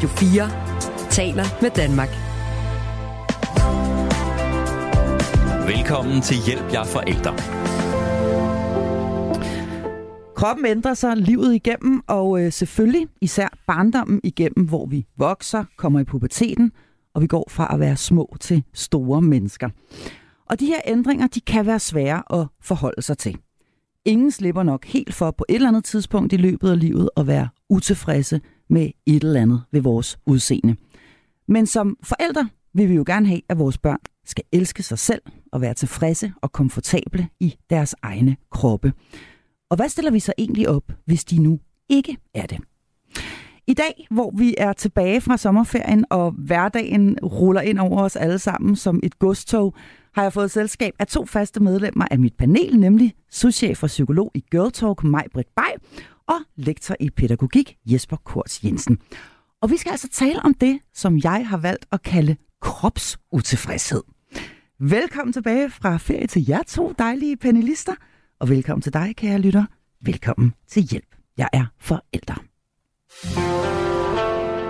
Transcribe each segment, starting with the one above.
Radio 4 taler med Danmark. Velkommen til Hjælp jer forældre. Kroppen ændrer sig livet igennem, og øh, selvfølgelig især barndommen igennem, hvor vi vokser, kommer i puberteten, og vi går fra at være små til store mennesker. Og de her ændringer, de kan være svære at forholde sig til. Ingen slipper nok helt for på et eller andet tidspunkt i løbet af livet at være utilfredse med et eller andet ved vores udseende. Men som forældre vil vi jo gerne have, at vores børn skal elske sig selv og være tilfredse og komfortable i deres egne kroppe. Og hvad stiller vi så egentlig op, hvis de nu ikke er det? I dag, hvor vi er tilbage fra sommerferien, og hverdagen ruller ind over os alle sammen som et godstog, har jeg fået selskab af to faste medlemmer af mit panel, nemlig souschef og psykolog i Girl Talk, Maj-Britt Bay, og lektor i pædagogik, Jesper Kors Jensen. Og vi skal altså tale om det, som jeg har valgt at kalde kropsutilfredshed. Velkommen tilbage fra ferie til jer to dejlige panelister, og velkommen til dig, kære lytter. Velkommen til Hjælp. Jeg er forælder.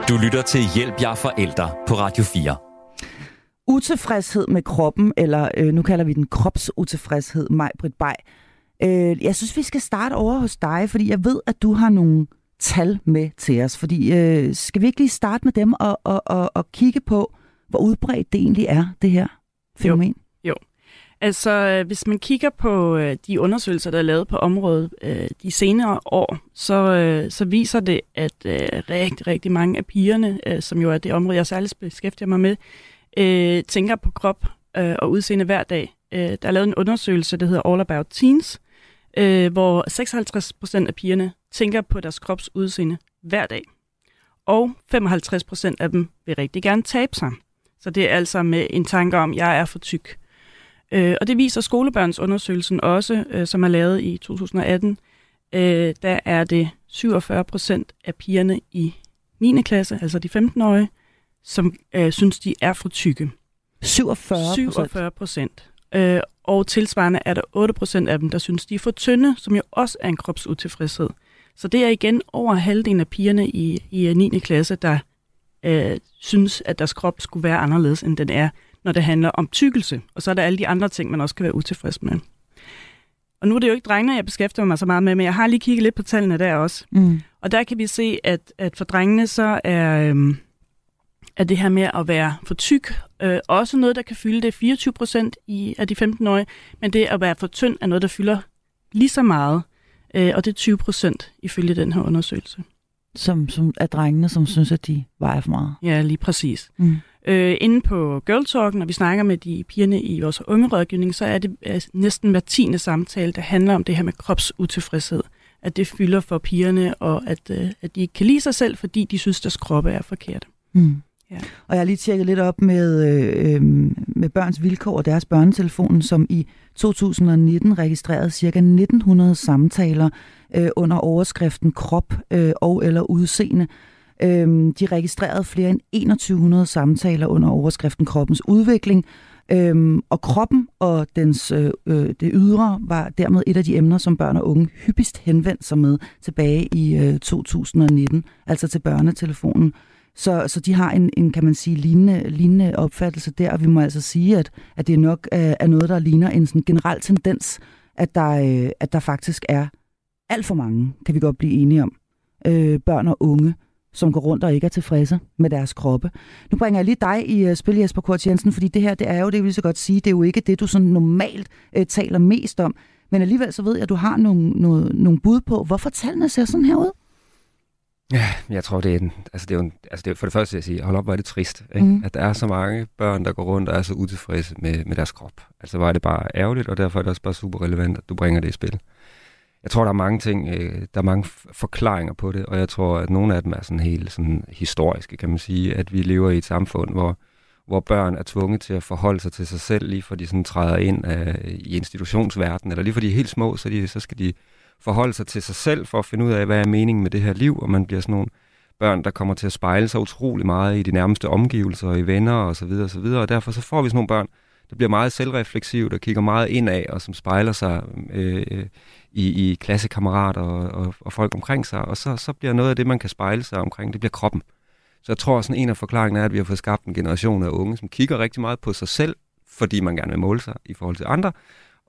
Du lytter til Hjælp jer forældre på Radio 4. Utilfredshed med kroppen, eller øh, nu kalder vi den kropsutilfredshed, mig, Britt Bay. Øh, jeg synes, vi skal starte over hos dig, fordi jeg ved, at du har nogle tal med til os. Fordi øh, skal vi ikke lige starte med dem og, og, og, og kigge på, hvor udbredt det egentlig er, det her fænomen? Jo, jo. Altså, øh, hvis man kigger på øh, de undersøgelser, der er lavet på området øh, de senere år, så, øh, så viser det, at øh, rigtig, rigtig mange af pigerne, øh, som jo er det område, jeg særligt beskæftiger mig med, øh, tænker på krop øh, og udseende hver dag. Øh, der er lavet en undersøgelse, der hedder All About Teens, øh, hvor 56 procent af pigerne tænker på deres krops udseende hver dag. Og 55 procent af dem vil rigtig gerne tabe sig. Så det er altså med en tanke om, at jeg er for tyk. Øh, og det viser skolebørnsundersøgelsen også, øh, som er lavet i 2018. Øh, der er det 47 procent af pigerne i 9. klasse, altså de 15-årige, som øh, synes, de er for tykke. 47 47 procent. Øh, og tilsvarende er der 8 procent af dem, der synes, de er for tynde, som jo også er en kropsutilfredshed. Så det er igen over halvdelen af pigerne i, i 9. klasse, der øh, synes, at deres krop skulle være anderledes, end den er, når det handler om tykkelse. Og så er der alle de andre ting, man også kan være utilfreds med. Og nu er det jo ikke drengene, jeg beskæftiger mig så meget med, men jeg har lige kigget lidt på tallene der også. Mm. Og der kan vi se, at, at for drengene så er, øhm, er det her med at være for tyk øh, også noget, der kan fylde det 24 procent af de 15-årige, men det at være for tynd er noget, der fylder lige så meget, øh, og det er 20 procent ifølge den her undersøgelse. Som, som er drengene, som synes, at de vejer for meget? Ja, lige præcis. Mm. Øh, inde på Girl Talk, når vi snakker med de pigerne i vores unge rådgivning, så er det er næsten hver tiende samtale, der handler om det her med kropsutilfredshed. At det fylder for pigerne, og at, øh, at de ikke kan lide sig selv, fordi de synes, deres kroppe er forkert. Mm. Ja. Og jeg har lige tjekket lidt op med, øh, øh med Børns Vilkår og deres børnetelefon, som i 2019 registrerede ca. 1900 samtaler øh, under overskriften krop øh, og eller udseende. Øh, de registrerede flere end 2100 samtaler under overskriften kroppens udvikling, Øhm, og kroppen og dens, øh, øh, det ydre var dermed et af de emner, som børn og unge hyppigst henvendte sig med tilbage i øh, 2019, altså til børnetelefonen. Så, så de har en, en, kan man sige, lignende, lignende opfattelse der, og vi må altså sige, at, at det nok er, er noget, der ligner en sådan generel tendens, at der, øh, at der faktisk er alt for mange, kan vi godt blive enige om, øh, børn og unge, som går rundt og ikke er tilfredse med deres kroppe. Nu bringer jeg lige dig i uh, spil, Jesper Kort Jensen, fordi det her, det er jo, det vil så godt sige, det er jo ikke det, du sådan normalt uh, taler mest om. Men alligevel så ved jeg, at du har nogle, nogle, nogle bud på, hvorfor tallene ser sådan her ud. Ja, jeg tror, det er, en, altså det er jo en, altså det er, for det første vil jeg sige, hold op, hvor er det trist, ikke? Mm. at der er så mange børn, der går rundt og er så utilfredse med, med deres krop. Altså var det bare ærgerligt, og derfor er det også bare super relevant, at du bringer det i spil. Jeg tror, der er mange ting, øh, der er mange forklaringer på det, og jeg tror, at nogle af dem er sådan helt sådan historiske, kan man sige, at vi lever i et samfund, hvor, hvor børn er tvunget til at forholde sig til sig selv, lige for de sådan træder ind af, i institutionsverdenen, eller lige for de er helt små, så, de, så skal de forholde sig til sig selv for at finde ud af, hvad er meningen med det her liv, og man bliver sådan nogle børn, der kommer til at spejle sig utrolig meget i de nærmeste omgivelser, og i venner og så videre og så videre, og derfor så får vi sådan nogle børn, der bliver meget selvrefleksivt og kigger meget indad, og som spejler sig øh, i, i klassekammerater og, og, og folk omkring sig, og så, så bliver noget af det, man kan spejle sig omkring, det bliver kroppen. Så jeg tror, sådan en af forklaringerne er, at vi har fået skabt en generation af unge, som kigger rigtig meget på sig selv, fordi man gerne vil måle sig i forhold til andre,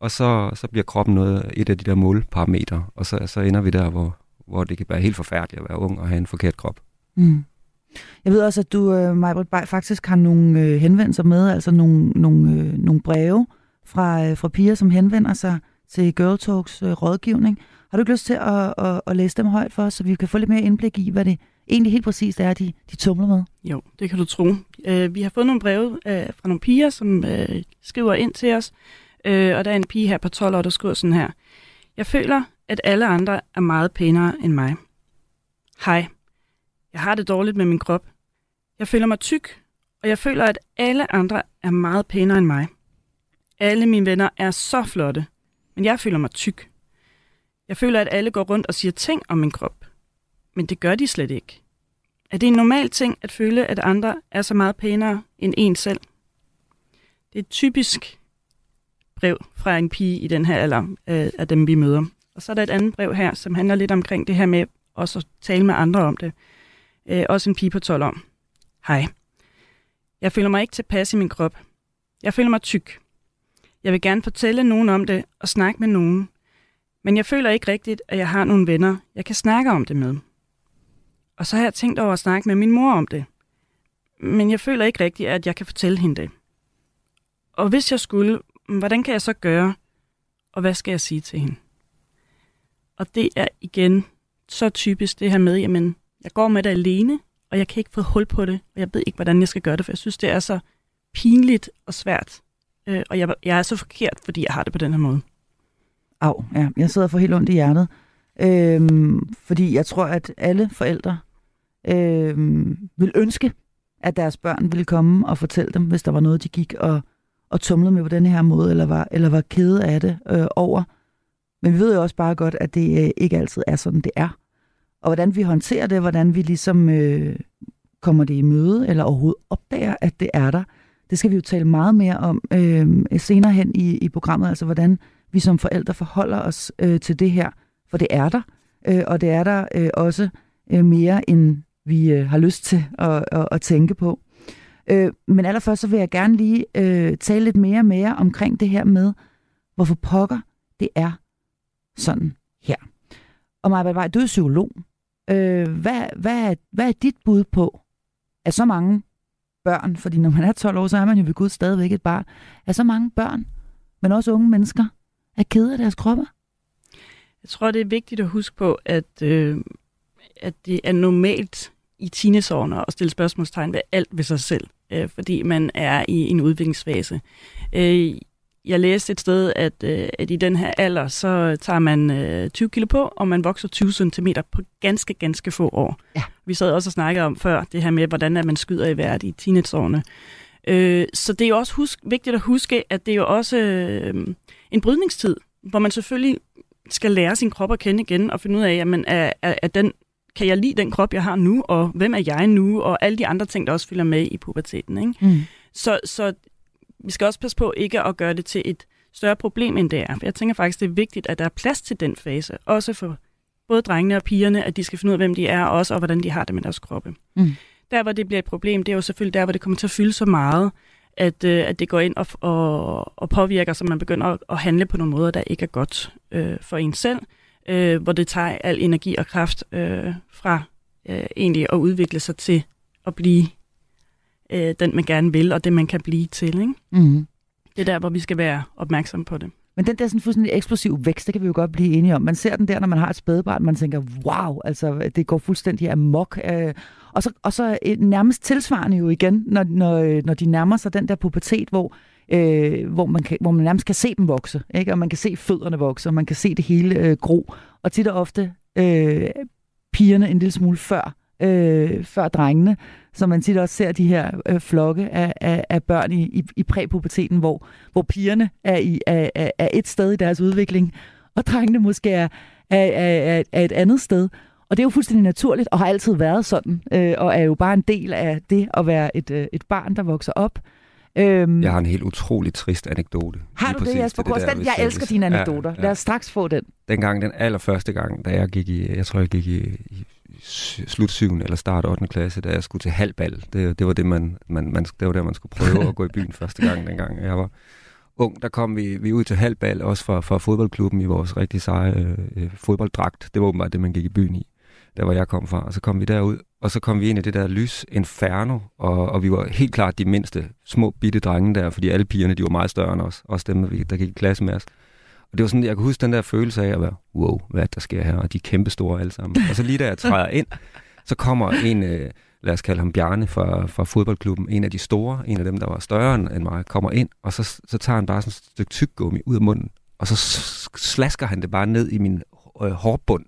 og så, så bliver kroppen noget, et af de der målparametre, og så, så ender vi der, hvor, hvor det kan være helt forfærdeligt at være ung og have en forkert krop. Mm. Jeg ved også, at du, uh, Majbrit Bay, faktisk har nogle uh, henvendelser med, altså nogle, nogle, uh, nogle breve fra, uh, fra piger, som henvender sig til Girl Talks uh, rådgivning. Har du ikke lyst til at, at, at læse dem højt for os, så vi kan få lidt mere indblik i, hvad det egentlig helt præcist er, de, de tumler med? Jo, det kan du tro. Uh, vi har fået nogle breve uh, fra nogle piger, som uh, skriver ind til os, Øh, og der er en pige her på 12 år, der skriver sådan her. Jeg føler, at alle andre er meget pænere end mig. Hej. Jeg har det dårligt med min krop. Jeg føler mig tyk, og jeg føler, at alle andre er meget pænere end mig. Alle mine venner er så flotte, men jeg føler mig tyk. Jeg føler, at alle går rundt og siger ting om min krop, men det gør de slet ikke. Er det en normal ting at føle, at andre er så meget pænere end en selv? Det er typisk brev fra en pige i den her alder øh, af dem, vi møder. Og så er der et andet brev her, som handler lidt omkring det her med også at tale med andre om det. Øh, også en pige på 12 år. Hej. Jeg føler mig ikke tilpas i min krop. Jeg føler mig tyk. Jeg vil gerne fortælle nogen om det og snakke med nogen. Men jeg føler ikke rigtigt, at jeg har nogle venner, jeg kan snakke om det med. Og så har jeg tænkt over at snakke med min mor om det. Men jeg føler ikke rigtigt, at jeg kan fortælle hende det. Og hvis jeg skulle, hvordan kan jeg så gøre? Og hvad skal jeg sige til hende? Og det er igen så typisk det her med, jamen, jeg går med det alene, og jeg kan ikke få hul på det, og jeg ved ikke, hvordan jeg skal gøre det, for jeg synes, det er så pinligt og svært. Øh, og jeg, jeg er så forkert, fordi jeg har det på den her måde. Au, ja, jeg sidder for helt ondt i hjertet. Øhm, fordi jeg tror, at alle forældre øhm, vil ønske, at deres børn ville komme og fortælle dem, hvis der var noget, de gik og, og tumlede med på den her måde, eller var, eller var kede af det øh, over. Men vi ved jo også bare godt, at det øh, ikke altid er sådan, det er. Og hvordan vi håndterer det, hvordan vi ligesom øh, kommer det i møde, eller overhovedet opdager, at det er der, det skal vi jo tale meget mere om øh, senere hen i, i programmet, altså hvordan vi som forældre forholder os øh, til det her, for det er der, øh, og det er der øh, også øh, mere, end vi øh, har lyst til at, at, at tænke på. Øh, men allerførst så vil jeg gerne lige øh, tale lidt mere og mere omkring det her med, hvorfor pokker det er sådan her. Og Maja Badvej, du er psykolog. Øh, hvad, hvad, hvad er dit bud på, at så mange børn, fordi når man er 12 år, så er man jo ved Gud stadigvæk et barn, at så mange børn, men også unge mennesker, er kede af deres kroppe? Jeg tror, det er vigtigt at huske på, at, øh, at det er normalt i teenageårene at stille spørgsmålstegn ved alt ved sig selv, øh, fordi man er i en udviklingsfase. Øh, jeg læste et sted, at, øh, at i den her alder, så tager man øh, 20 kilo på, og man vokser 20 cm på ganske, ganske få år. Ja. Vi sad også og snakkede om før, det her med, hvordan er man skyder i hvert i teenageårene. Øh, så det er jo også husk, vigtigt at huske, at det er jo også øh, en brydningstid, hvor man selvfølgelig skal lære sin krop at kende igen, og finde ud af, jamen, er, er, er den, kan jeg lide den krop, jeg har nu, og hvem er jeg nu, og alle de andre ting, der også følger med i puberteten. Ikke? Mm. Så, så vi skal også passe på ikke at gøre det til et større problem, end det er. For jeg tænker faktisk, det er vigtigt, at der er plads til den fase. Også for både drengene og pigerne, at de skal finde ud af, hvem de er, og også og hvordan de har det med deres kroppe. Mm. Der, hvor det bliver et problem, det er jo selvfølgelig der, hvor det kommer til at fylde så meget, at, øh, at det går ind og, og, og påvirker, så man begynder at, at handle på nogle måder, der ikke er godt øh, for en selv, øh, hvor det tager al energi og kraft øh, fra øh, egentlig at udvikle sig til at blive øh, den, man gerne vil, og det, man kan blive til. Ikke? Mm. Det er der, hvor vi skal være opmærksom på det. Men den der sådan fuldstændig eksplosiv vækst, det kan vi jo godt blive enige om. Man ser den der, når man har et spædbarn, man tænker, wow, altså det går fuldstændig amok. Øh, og, så, og så nærmest tilsvarende jo igen, når, når, når de nærmer sig den der pubertet, hvor, øh, hvor, man kan, hvor man nærmest kan se dem vokse. Ikke? Og man kan se fødderne vokse, og man kan se det hele øh, gro. Og tit og ofte øh, pigerne en lille smule før, øh, før drengene. Så man tit også ser de her øh, flokke af, af, af børn i, i, i præpuberteten, hvor, hvor pigerne er, i, er, er, er et sted i deres udvikling, og drengene måske er, er, er, er et andet sted. Og det er jo fuldstændig naturligt, og har altid været sådan, øh, og er jo bare en del af det at være et, øh, et barn, der vokser op. Øhm, jeg har en helt utrolig trist anekdote. Har du det, Jesper Kors? Jeg elsker dine anekdoter. Ja, ja. Lad os straks få den. Dengang, den allerførste gang, da jeg gik i, jeg tror, jeg gik i, i slut 7. eller start 8. klasse, da jeg skulle til halvbal. Det, det var det, man, man, man, det var der, man skulle prøve at gå i byen første gang, dengang jeg var ung. Der kom vi, vi ud til halvbal, også fra, fra fodboldklubben i vores rigtig seje øh, fodbolddragt. Det var åbenbart det, man gik i byen i, der hvor jeg kom fra. Og så kom vi derud, og så kom vi ind i det der lys inferno, og, og vi var helt klart de mindste små bitte drenge der, fordi alle pigerne, de var meget større end os, også dem, der gik i klasse med os. Og det var sådan, jeg kan huske den der følelse af at være, wow, hvad der sker her, og de er kæmpe store alle sammen. Og så lige da jeg træder ind, så kommer en, øh, lad os kalde ham Bjarne fra, fra fodboldklubben, en af de store, en af dem, der var større end mig, kommer ind, og så, så tager han bare sådan et stykke tyggegummi ud af munden, og så slasker han det bare ned i min øh, hårbund.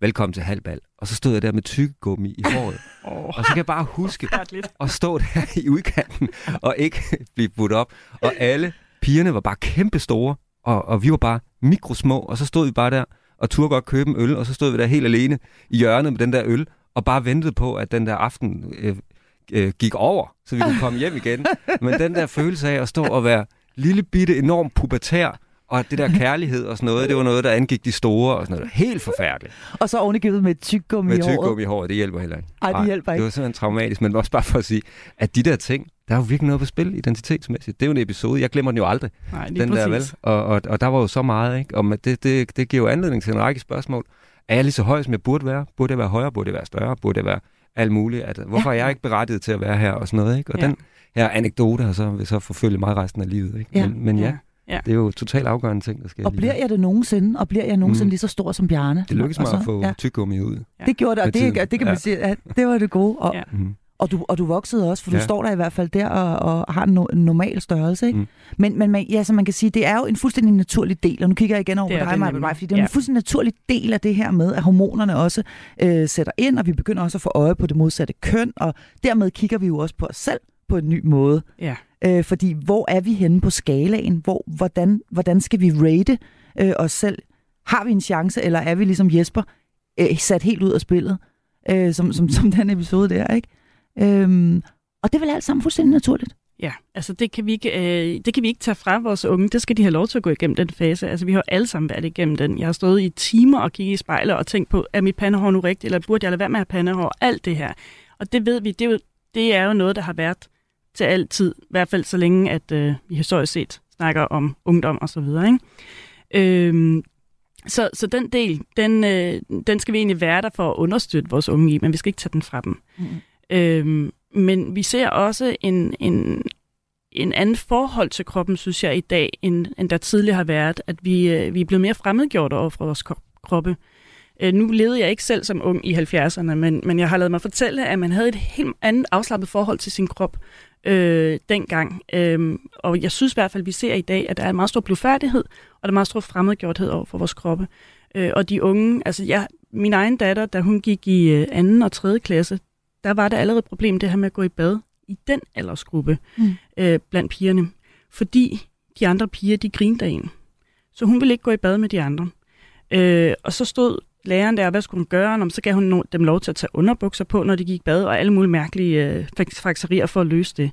Velkommen til halvbal. Og så stod jeg der med tyggegummi i håret. Oh. Og så kan jeg bare huske at stå der i udkanten og ikke blive budt op. Og alle pigerne var bare kæmpe store, og, og vi var bare mikrosmå, og så stod vi bare der og turde godt købe en øl, og så stod vi der helt alene i hjørnet med den der øl, og bare ventede på, at den der aften øh, øh, gik over, så vi kunne komme hjem igen. Men den der følelse af at stå og være lille bitte, enormt pubertær, og det der kærlighed og sådan noget, det var noget, der angik de store og sådan noget. Helt forfærdeligt. Og så ovenikøbet med tyggegummi i håret. Med tyggegummi i håret, det hjælper heller ikke. Ej, det hjælper ikke. Det var simpelthen traumatisk, men også bare for at sige, at de der ting, der er jo virkelig noget på spil identitetsmæssigt. Det er jo en episode, jeg glemmer den jo aldrig. Nej, lige den præcis. der, vel? Og, og, og der var jo så meget, ikke? Og det, det, det giver jo anledning til en række spørgsmål. Er jeg lige så høj, som jeg burde være? Burde jeg være højere? Burde jeg være større? Burde jeg være alt muligt? At, hvorfor ja. er jeg ikke berettiget til at være her? Og sådan noget, ikke? Og ja. den her anekdote har så, vil så forfølge mig resten af livet, ikke? Ja. Men, men ja, ja. Det er jo totalt afgørende ting, der sker. Og bliver jeg det nogensinde? Og bliver jeg nogensinde mm. lige så stor som Bjarne? Det lykkedes mig at få ja. tyggegummi ud. Ja. Det gjorde det, og det, det kan man ja. sige, at det var det gode. Og, ja. mm. Og du, og du voksede også, for ja. du står der i hvert fald der og, og har en, no, normal størrelse. Ikke? Mm. Men, men man, ja, så man kan sige, det er jo en fuldstændig naturlig del, og nu kigger jeg igen over på dig, Maja, mig, fordi det er ja. en fuldstændig naturlig del af det her med, at hormonerne også øh, sætter ind, og vi begynder også at få øje på det modsatte køn, og dermed kigger vi jo også på os selv på en ny måde. Ja. Øh, fordi hvor er vi henne på skalaen? Hvor, hvordan, hvordan skal vi rate øh, os selv? Har vi en chance, eller er vi ligesom Jesper øh, sat helt ud af spillet, øh, som, som, som den episode der, ikke? Øhm, og det er vel alt sammen fuldstændig naturligt. Ja, altså det kan, vi ikke, øh, det kan vi ikke tage fra vores unge. Det skal de have lov til at gå igennem den fase. Altså vi har alle sammen været igennem den. Jeg har stået i timer og kigget i spejlet og tænkt på, er mit pandehår nu rigtigt, eller burde jeg lade være med at have pandehår? Alt det her. Og det ved vi, det er jo, det er jo noget, der har været til altid. I hvert fald så længe, at øh, vi historisk set snakker om ungdom og så videre. Ikke? Øhm, så, så den del, den, øh, den skal vi egentlig være der for at understøtte vores unge i, men vi skal ikke tage den fra dem. Mm. Øhm, men vi ser også en, en, en anden forhold til kroppen, synes jeg, i dag, end, end der tidligere har været. At vi, øh, vi er blevet mere fremmedgjort over for vores kroppe. Øh, nu levede jeg ikke selv som ung i 70'erne, men, men jeg har lavet mig fortælle, at man havde et helt andet afslappet forhold til sin krop øh, dengang. Øh, og jeg synes i hvert fald, at vi ser i dag, at der er en meget stor blufærdighed, og der er meget stor fremmedgjorthed over for vores kroppe. Øh, og de unge, altså jeg, min egen datter, da hun gik i øh, anden og tredje klasse, der var der allerede et problem, det her med at gå i bad i den aldersgruppe mm. øh, blandt pigerne. Fordi de andre piger, de grinede af en. Så hun ville ikke gå i bad med de andre. Øh, og så stod læreren der, hvad skulle hun gøre? Om så gav hun dem lov til at tage underbukser på, når de gik bad, og alle mulige mærkelige øh, fakserier for at løse det.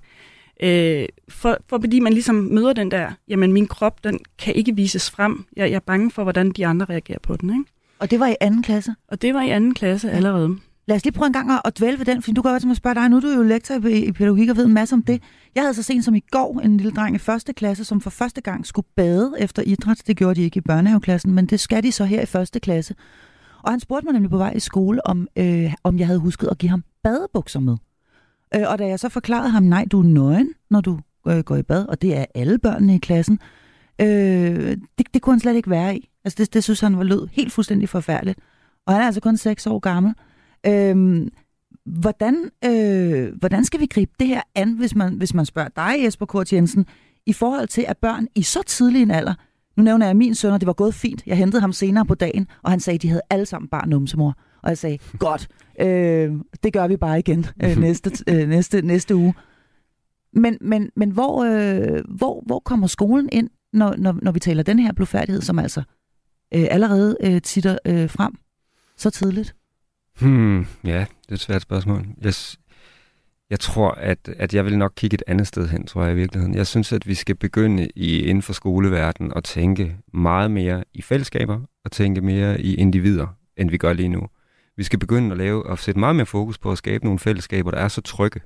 Øh, for, for fordi man ligesom møder den der, jamen min krop, den kan ikke vises frem. Jeg, jeg er bange for, hvordan de andre reagerer på den. Ikke? Og det var i anden klasse? Og det var i anden klasse allerede. Lad os lige prøve en gang at, at dvæle ved den, for du kan godt spørge dig, nu er du jo lektor i, i pædagogik og ved en masse om det. Jeg havde så sent som i går en lille dreng i første klasse, som for første gang skulle bade efter idræt. Det gjorde de ikke i børnehaveklassen, men det skal de så her i første klasse. Og han spurgte mig nemlig på vej i skole, om, øh, om jeg havde husket at give ham badebukser med. Øh, og da jeg så forklarede ham, nej, du er nøgen, når du øh, går i bad, og det er alle børnene i klassen, øh, det, det kunne han slet ikke være i. Altså det, det synes han var lød helt fuldstændig forfærdeligt. Og han er altså kun 6 år gammel. Øh, hvordan, øh, hvordan skal vi gribe det her an, hvis man, hvis man spørger dig, Jesper Kort Jensen, i forhold til, at børn i så tidlig en alder, nu nævner jeg min søn, og det var gået fint. Jeg hentede ham senere på dagen, og han sagde, at de havde alle sammen bare numsemor. Og jeg sagde, godt, øh, det gør vi bare igen øh, næste, øh, næste, næste uge. Men, men, men hvor, øh, hvor, hvor kommer skolen ind, når, når, når vi taler den her blodfærdighed, som altså øh, allerede øh, titter øh, frem så tidligt? Hmm, ja, det er et svært spørgsmål. Jeg, jeg tror, at, at jeg vil nok kigge et andet sted hen, tror jeg i virkeligheden. Jeg synes, at vi skal begynde i, inden for skoleverdenen at tænke meget mere i fællesskaber og tænke mere i individer, end vi gør lige nu. Vi skal begynde at lave og sætte meget mere fokus på at skabe nogle fællesskaber, der er så trygge,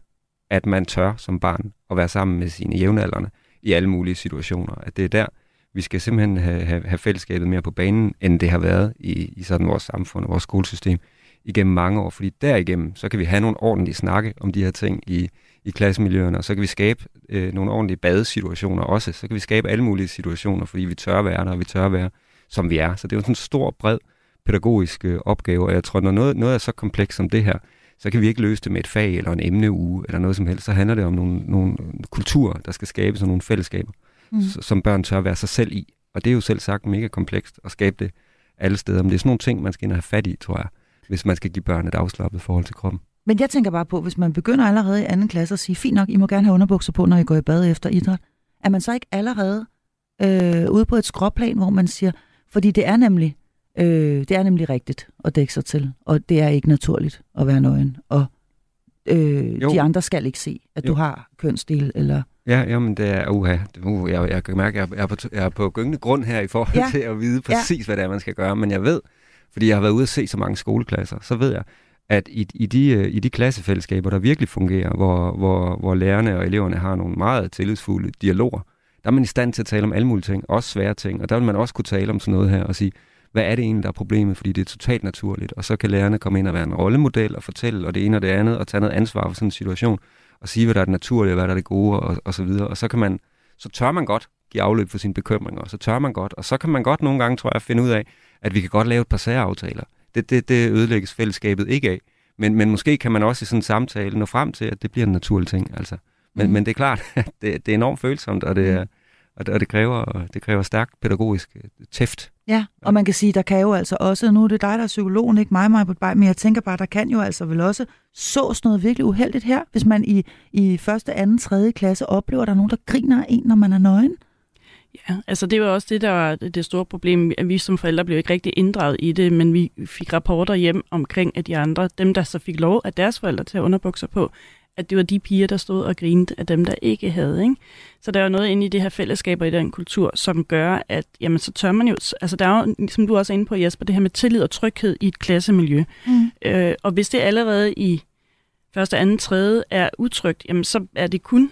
at man tør som barn at være sammen med sine jævnaldrende i alle mulige situationer. At det er der, vi skal simpelthen have, have, have fællesskabet mere på banen, end det har været i, i sådan vores samfund og vores skolesystem igennem mange år. Fordi derigennem, så kan vi have nogle ordentlige snakke om de her ting i, i klassemiljøerne, og så kan vi skabe øh, nogle ordentlige badesituationer også. Så kan vi skabe alle mulige situationer, fordi vi tør være der, og vi tør være, som vi er. Så det er jo sådan en stor, bred pædagogisk øh, opgave, og jeg tror, når noget, noget er så komplekst som det her, så kan vi ikke løse det med et fag eller en emneuge eller noget som helst. Så handler det om nogle, nogle kulturer, der skal skabes og nogle fællesskaber, mm. som børn tør være sig selv i. Og det er jo selv sagt mega komplekst at skabe det alle steder. Men det er sådan nogle ting, man skal ind og have fat i, tror jeg, hvis man skal give børn et afslappet forhold til kroppen. Men jeg tænker bare på, hvis man begynder allerede i anden klasse at sige, fint nok, I må gerne have underbukser på, når I går i bad efter idræt, er man så ikke allerede øh, ude på et skråplan, hvor man siger, fordi det er nemlig øh, det er nemlig rigtigt at dække sig til, og det er ikke naturligt at være nøgen, og øh, de andre skal ikke se, at jo. du har kønsdel eller... Ja, jamen det er, uha, uh, jeg, jeg kan mærke, at jeg er på, jeg er på gyngende grund her i forhold ja. til at vide præcis, ja. hvad det er, man skal gøre, men jeg ved, fordi jeg har været ude at se så mange skoleklasser, så ved jeg, at i, i, de, øh, i de klassefællesskaber, der virkelig fungerer, hvor, hvor, hvor lærerne og eleverne har nogle meget tillidsfulde dialoger, der er man i stand til at tale om alle mulige ting, også svære ting, og der vil man også kunne tale om sådan noget her og sige, hvad er det egentlig, der er problemet, fordi det er totalt naturligt, og så kan lærerne komme ind og være en rollemodel og fortælle, og det ene og det andet, og tage noget ansvar for sådan en situation, og sige, hvad der er det naturlige, og hvad der er det gode, og, og så videre, og så kan man, så tør man godt give afløb for sine bekymringer, og så tør man godt, og så kan man godt nogle gange, tror jeg, finde ud af, at vi kan godt lave et par særaftaler. Det, det, det ødelægges fællesskabet ikke af. Men, men måske kan man også i sådan en samtale nå frem til, at det bliver en naturlig ting. Altså. Men, mm. men det er klart, at det, det er enormt følsomt, og det, er, og det, og det kræver, det kræver stærk pædagogisk øh, tæft. Ja, og man kan sige, der kan jo altså også, nu er det dig, der er psykologen, ikke mig, mig, men jeg tænker bare, der kan jo altså vel også sås noget virkelig uheldigt her, hvis man i, i første, anden, tredje klasse oplever, at der er nogen, der griner af en, når man er nøgen. Ja, altså det var også det, der var det store problem, at vi som forældre blev ikke rigtig inddraget i det, men vi fik rapporter hjem omkring, at de andre, dem der så fik lov af deres forældre til at underbukser på, at det var de piger, der stod og grinede af dem, der ikke havde. Ikke? Så der er jo noget inde i det her fællesskab og i den kultur, som gør, at jamen, så tør man jo... Altså der er jo, som du også er inde på, Jesper, det her med tillid og tryghed i et klassemiljø. Mm. Øh, og hvis det allerede i første, anden, tredje er utrygt, jamen så er det kun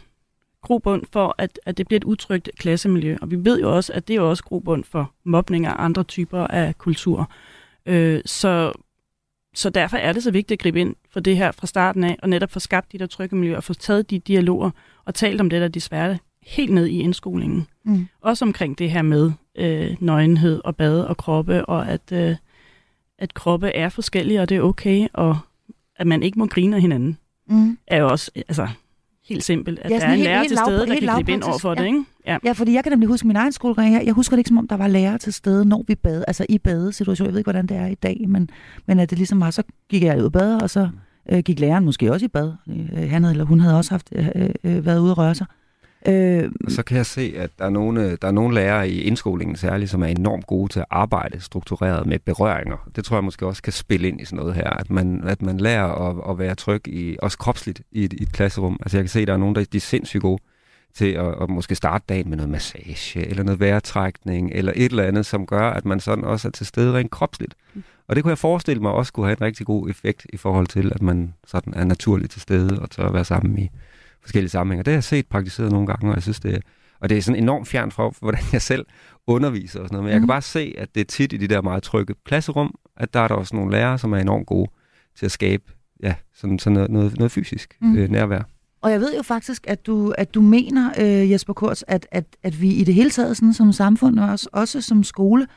grobund for, at, at det bliver et utrygt klassemiljø. Og vi ved jo også, at det er også grobund for mobning og andre typer af kultur. Øh, så, så derfor er det så vigtigt at gribe ind for det her fra starten af, og netop få skabt de der trygge miljøer, og få taget de dialoger og talt om det, der er desværre helt ned i indskolingen. Mm. Også omkring det her med øh, nøgenhed og bad og kroppe, og at, øh, at kroppe er forskellige, og det er okay, og at man ikke må grine af hinanden, mm. er jo også, altså, helt simpelt, at ja, der er en lærer helt, til stede, der kan gribe ind over for ja. det, ikke? Ja. ja, fordi jeg kan nemlig huske min egen skolegang. Jeg, jeg husker det ikke som om, der var lærere til stede, når vi bad, altså i badesituation. Jeg ved ikke, hvordan det er i dag, men, men at det ligesom var, så gik jeg ud og bad, og så øh, gik læreren måske også i bad. Øh, han havde, eller hun havde også haft øh, øh, været ude og røre sig. Øh, så kan jeg se, at der er, nogle, der er nogle lærere i indskolingen særligt, som er enormt gode til at arbejde struktureret med berøringer. Det tror jeg måske også kan spille ind i sådan noget her, at man, at man lærer at, at være tryg, i, også kropsligt, i et, i et klasserum. Altså jeg kan se, at der er nogen, der de er sindssygt gode til at, at måske starte dagen med noget massage, eller noget vejrtrækning, eller et eller andet, som gør, at man sådan også er til stede rent kropsligt. Og det kunne jeg forestille mig også kunne have en rigtig god effekt i forhold til, at man sådan er naturligt til stede og tør at være sammen i, forskellige sammenhænge. Det har jeg set praktiseret nogle gange, og jeg synes, det er, og det er sådan enormt fjern fra, hvordan jeg selv underviser og sådan noget. Men mm. jeg kan mhm. bare se, at det er tit i de der meget trygge klasserum, at der er der også nogle lærere, som er enormt gode til at skabe ja, sådan, sådan noget, noget, noget fysisk mm. øh, nærvær. Og jeg ved jo faktisk, at du, at du mener, øh, Jesper Kors, at, at, at vi i det hele taget sådan, som samfund, og også, også som skole,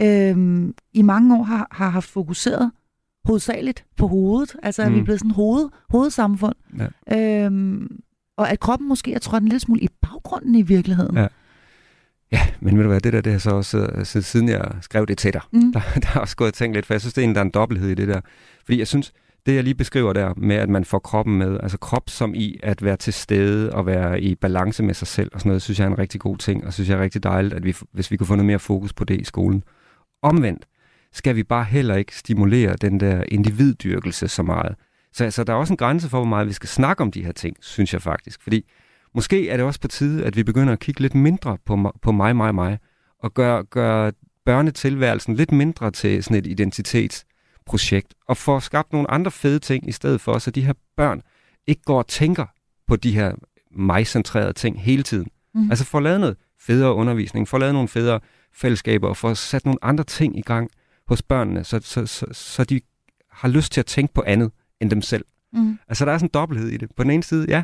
øh, i mange år har, har haft fokuseret hovedsageligt på hovedet. Altså, mm. at vi er blevet sådan hoved, hovedsamfund. Ja. Øh, og at kroppen måske er trådt en lille smule i baggrunden i virkeligheden. Ja. Ja, men ved du hvad, det der, det har så også, så siden jeg skrev det til dig, mm. der, der har også gået og tænkt lidt, for jeg synes, det er en, der er en dobbelthed i det der. Fordi jeg synes, det jeg lige beskriver der med, at man får kroppen med, altså krop som i at være til stede og være i balance med sig selv og sådan noget, synes jeg er en rigtig god ting, og synes jeg er rigtig dejligt, at vi, hvis vi kunne få noget mere fokus på det i skolen. Omvendt skal vi bare heller ikke stimulere den der individdyrkelse så meget. Så altså, der er også en grænse for, hvor meget vi skal snakke om de her ting, synes jeg faktisk. Fordi måske er det også på tide, at vi begynder at kigge lidt mindre på, på mig, mig, mig, og gøre gør børnetilværelsen lidt mindre til sådan et identitets projekt, og får skabt nogle andre fede ting i stedet for, så de her børn ikke går og tænker på de her mig-centrerede ting hele tiden. Mm. Altså får lavet noget federe undervisning, får lavet nogle federe fællesskaber, og får sat nogle andre ting i gang hos børnene, så, så, så, så de har lyst til at tænke på andet end dem selv. Mm. Altså der er sådan en dobbelthed i det. På den ene side, ja,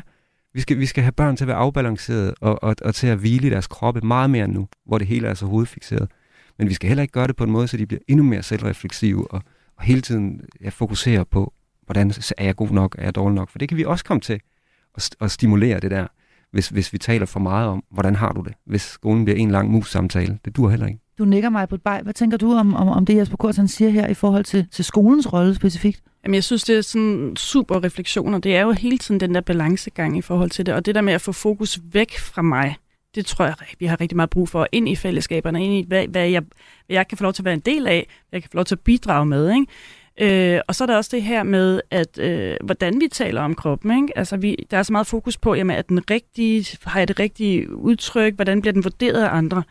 vi skal, vi skal have børn til at være afbalanceret og, og, og til at hvile i deres kroppe meget mere end nu, hvor det hele er så hovedfixeret. Men vi skal heller ikke gøre det på en måde, så de bliver endnu mere selvrefleksive og, og hele tiden ja, fokusere på, hvordan er jeg god nok, er jeg dårlig nok. For det kan vi også komme til at, at stimulere det der, hvis, hvis vi taler for meget om, hvordan har du det, hvis skolen bliver en lang mus-samtale. Det dur heller ikke. Du nikker mig på et bej. Hvad tænker du om, om, om det, Jesper Kors siger her i forhold til, til skolens rolle specifikt? Jamen, jeg synes, det er sådan super refleksioner. Det er jo hele tiden den der balancegang i forhold til det. Og det der med at få fokus væk fra mig, det tror jeg, vi har rigtig meget brug for ind i fællesskaberne, ind i, hvad, hvad, jeg, hvad jeg kan få lov til at være en del af, hvad jeg kan få lov til at bidrage med. Ikke? Øh, og så er der også det her med, at øh, hvordan vi taler om kroppen. Ikke? Altså, vi, der er så meget fokus på, jamen, at den rigtige, har jeg det rigtige udtryk, hvordan bliver den vurderet af andre.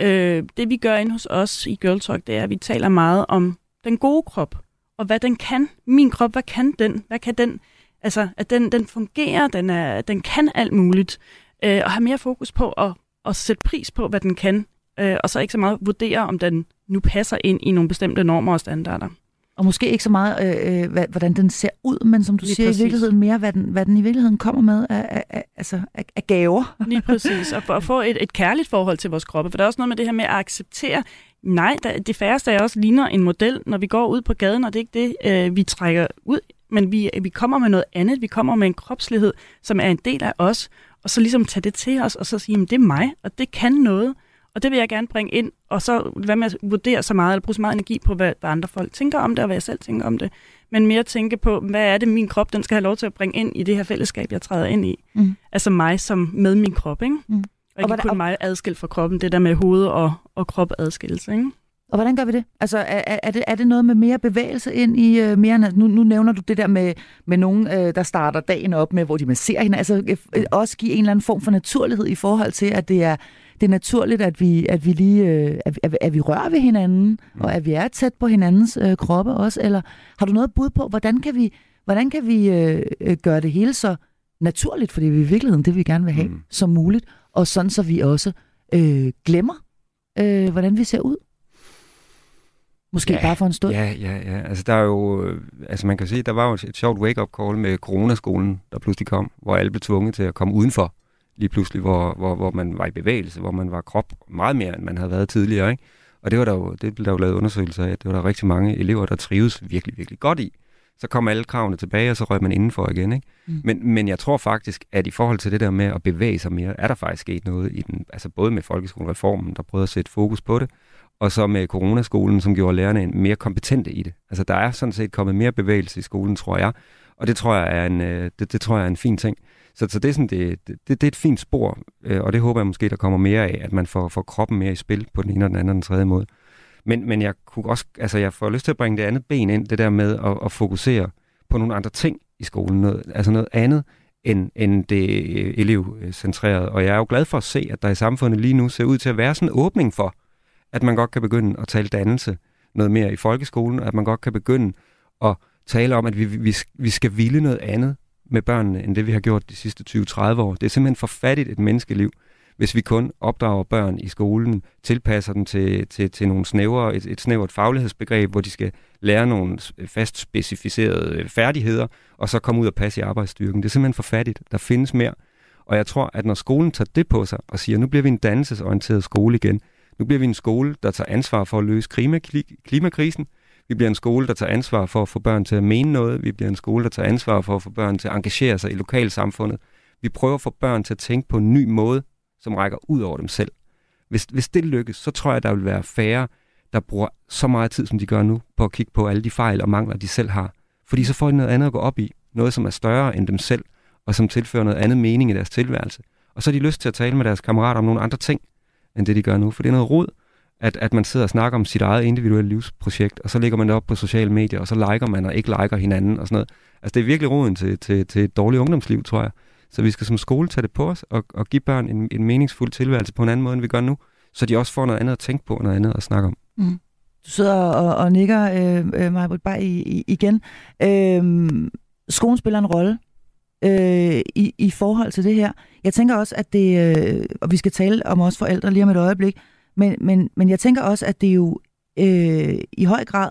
Øh, det vi gør inde hos os i Girl Talk, det er, at vi taler meget om den gode krop, og hvad den kan. Min krop, hvad kan den? Hvad kan den? Altså, at den, den fungerer, den, er, den kan alt muligt. Øh, og have mere fokus på at, at sætte pris på, hvad den kan, øh, og så ikke så meget vurdere, om den nu passer ind i nogle bestemte normer og standarder. Og måske ikke så meget, øh, øh hvad, hvordan den ser ud, men som du Lige siger præcis. i virkeligheden mere, hvad den, hvad den i virkeligheden kommer med af, af, af, altså, af, af gaver. Lige præcis, og for at få et, et kærligt forhold til vores kroppe. For der er også noget med det her med at acceptere, nej, der, det færreste af os ligner en model, når vi går ud på gaden, og det er ikke det, øh, vi trækker ud, men vi, vi kommer med noget andet. Vi kommer med en kropslighed, som er en del af os, og så ligesom tage det til os, og så sige, det er mig, og det kan noget. Og det vil jeg gerne bringe ind, og så hvad med at vurdere så meget, eller bruge så meget energi på, hvad, hvad andre folk tænker om det, og hvad jeg selv tænker om det. Men mere tænke på, hvad er det, min krop den skal have lov til at bringe ind i det her fællesskab, jeg træder ind i. Mm. Altså mig som med min krop, ikke? Mm. Og ikke og kun mig adskilt fra kroppen, det der med hoved og, og krop adskillelse, ikke? Og hvordan gør vi det? Altså, er, er, det, er det noget med mere bevægelse ind i uh, mere... Nu, nu nævner du det der med, med nogen, uh, der starter dagen op med, hvor de masserer hinanden. Altså, uh, også give en eller anden form for naturlighed i forhold til, at det er, det er naturligt, at vi, at vi lige uh, at, at, at vi rører ved hinanden, og at vi er tæt på hinandens uh, kroppe også. Eller har du noget bud på, hvordan kan vi, hvordan kan vi uh, gøre det hele så naturligt, fordi vi i virkeligheden det, vi gerne vil have, mm. som muligt, og sådan så vi også uh, glemmer, uh, hvordan vi ser ud? Måske ja, bare for en stund? Ja, ja, ja. Altså, der er jo, øh, altså man kan sige, der var jo et sjovt wake-up call med coronaskolen, der pludselig kom, hvor alle blev tvunget til at komme udenfor lige pludselig, hvor, hvor, hvor man var i bevægelse, hvor man var krop meget mere, end man havde været tidligere. Ikke? Og det, var der jo, det blev der jo lavet undersøgelser af, at det var der rigtig mange elever, der trives virkelig, virkelig godt i. Så kom alle kravene tilbage, og så røg man indenfor igen. Ikke? Mm. Men, men jeg tror faktisk, at i forhold til det der med at bevæge sig mere, er der faktisk sket noget i den, altså både med folkeskolereformen, der prøvede at sætte fokus på det, og så med coronaskolen, som gjorde lærerne mere kompetente i det. Altså der er sådan set kommet mere bevægelse i skolen, tror jeg, og det tror jeg er en, øh, det, det tror jeg er en fin ting. Så, så det, er sådan, det, det, det er et fint spor, øh, og det håber jeg måske, der kommer mere af, at man får, får kroppen mere i spil på den ene og den anden og den tredje måde. Men, men jeg kunne også, altså jeg får lyst til at bringe det andet ben ind, det der med at, at fokusere på nogle andre ting i skolen, noget, altså noget andet end, end det øh, elevcentrerede. Og jeg er jo glad for at se, at der i samfundet lige nu ser ud til at være sådan en åbning for, at man godt kan begynde at tale dannelse noget mere i folkeskolen, at man godt kan begynde at tale om, at vi, vi, vi skal ville noget andet med børnene, end det vi har gjort de sidste 20-30 år. Det er simpelthen for fattigt et menneskeliv, hvis vi kun opdrager børn i skolen, tilpasser dem til, til, til nogle snævre, et, et snævert faglighedsbegreb, hvor de skal lære nogle fast specificerede øh, færdigheder, og så komme ud og passe i arbejdsstyrken. Det er simpelthen for fattigt. Der findes mere. Og jeg tror, at når skolen tager det på sig og siger, nu bliver vi en dannelsesorienteret skole igen, nu bliver vi en skole, der tager ansvar for at løse klimakrisen. Vi bliver en skole, der tager ansvar for at få børn til at mene noget. Vi bliver en skole, der tager ansvar for at få børn til at engagere sig i lokalsamfundet. Vi prøver at få børn til at tænke på en ny måde, som rækker ud over dem selv. Hvis, hvis det lykkes, så tror jeg, der vil være færre, der bruger så meget tid, som de gør nu, på at kigge på alle de fejl og mangler, de selv har. Fordi så får de noget andet at gå op i. Noget, som er større end dem selv, og som tilfører noget andet mening i deres tilværelse. Og så har de lyst til at tale med deres kammerater om nogle andre ting, end det de gør nu. For det er noget rod, at, at man sidder og snakker om sit eget individuelle livsprojekt, og så lægger man det op på sociale medier, og så liker man og ikke liker hinanden og sådan noget. Altså det er virkelig roden til, til, til et dårligt ungdomsliv, tror jeg. Så vi skal som skole tage det på os og, og give børn en, en meningsfuld tilværelse på en anden måde, end vi gør nu, så de også får noget andet at tænke på og noget andet at snakke om. Mm. du sidder og, og nikker øh, øh, mig bare i, i, igen. Øh, skolen spiller en rolle øh, i, i forhold til det her. Jeg tænker også, at det, øh, og vi skal tale om os forældre lige om et øjeblik, men, men, men jeg tænker også, at det er jo øh, i høj grad,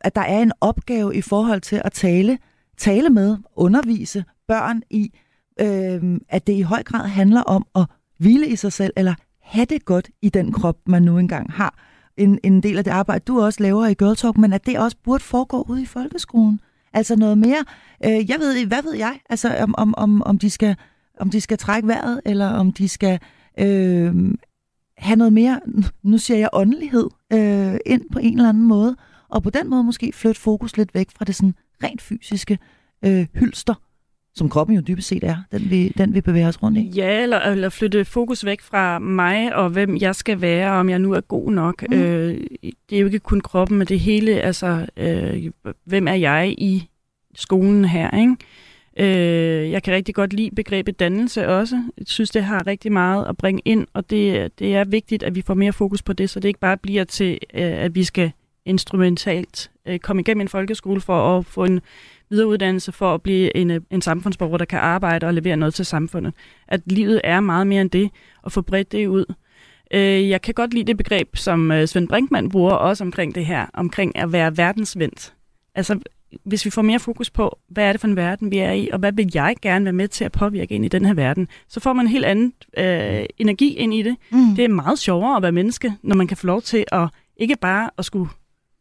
at der er en opgave i forhold til at tale, tale med, undervise børn i, øh, at det i høj grad handler om at hvile i sig selv, eller have det godt i den krop, man nu engang har. En, en del af det arbejde, du også laver i Girl Talk, men at det også burde foregå ude i folkeskolen. Altså noget mere, øh, jeg ved, hvad ved jeg, altså om, om, om, om, de skal, om de skal trække vejret, eller om de skal øh, have noget mere, nu siger jeg åndelighed, øh, ind på en eller anden måde, og på den måde måske flytte fokus lidt væk fra det sådan rent fysiske øh, hylster, som kroppen jo dybest set er, den vi, den vi bevæger os rundt i. Ja, eller, eller flytte fokus væk fra mig og hvem jeg skal være, om jeg nu er god nok. Mm. Øh, det er jo ikke kun kroppen, men det hele, altså, øh, hvem er jeg i skolen her, ikke? Øh, jeg kan rigtig godt lide begrebet dannelse også. Jeg synes, det har rigtig meget at bringe ind, og det, det er vigtigt, at vi får mere fokus på det, så det ikke bare bliver til, øh, at vi skal instrumentalt øh, komme igennem en folkeskole for at få en videreuddannelse for at blive en, øh, en samfundsborger, der kan arbejde og levere noget til samfundet. At livet er meget mere end det, og få bredt det ud. Øh, jeg kan godt lide det begreb, som øh, Svend Brinkmann bruger også omkring det her, omkring at være verdensvendt. Altså, hvis vi får mere fokus på, hvad er det for en verden, vi er i, og hvad vil jeg gerne være med til at påvirke ind i den her verden, så får man en helt anden øh, energi ind i det. Mm. Det er meget sjovere at være menneske, når man kan få lov til at ikke bare at skulle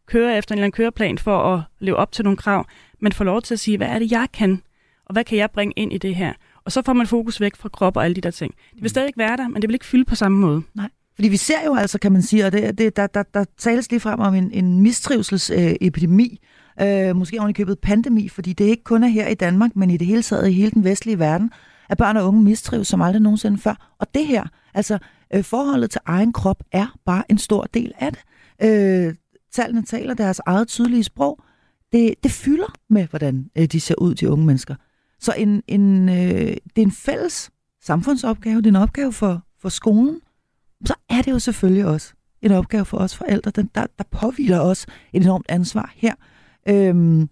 køre efter en eller anden køreplan for at leve op til nogle krav, men få lov til at sige, hvad er det, jeg kan, og hvad kan jeg bringe ind i det her? Og så får man fokus væk fra krop og alle de der ting. Det vil stadig være der, men det vil ikke fylde på samme måde. Nej. Fordi vi ser jo altså, kan man sige, og det, det, der, der, der tales lige frem om en, en mistrivselsepidemi, øh, måske oven i købet pandemi, fordi det ikke kun er her i Danmark, men i det hele taget i hele den vestlige verden, at børn og unge mistrives som aldrig nogensinde før. Og det her, altså øh, forholdet til egen krop, er bare en stor del af det. Øh, tallene taler deres eget tydelige sprog. Det, det fylder med, hvordan øh, de ser ud, de unge mennesker. Så en, en, øh, det er en fælles samfundsopgave, det er en opgave for, for skolen. Så er det jo selvfølgelig også en opgave for os forældre. Den, der, der påviler os et enormt ansvar her. Øhm,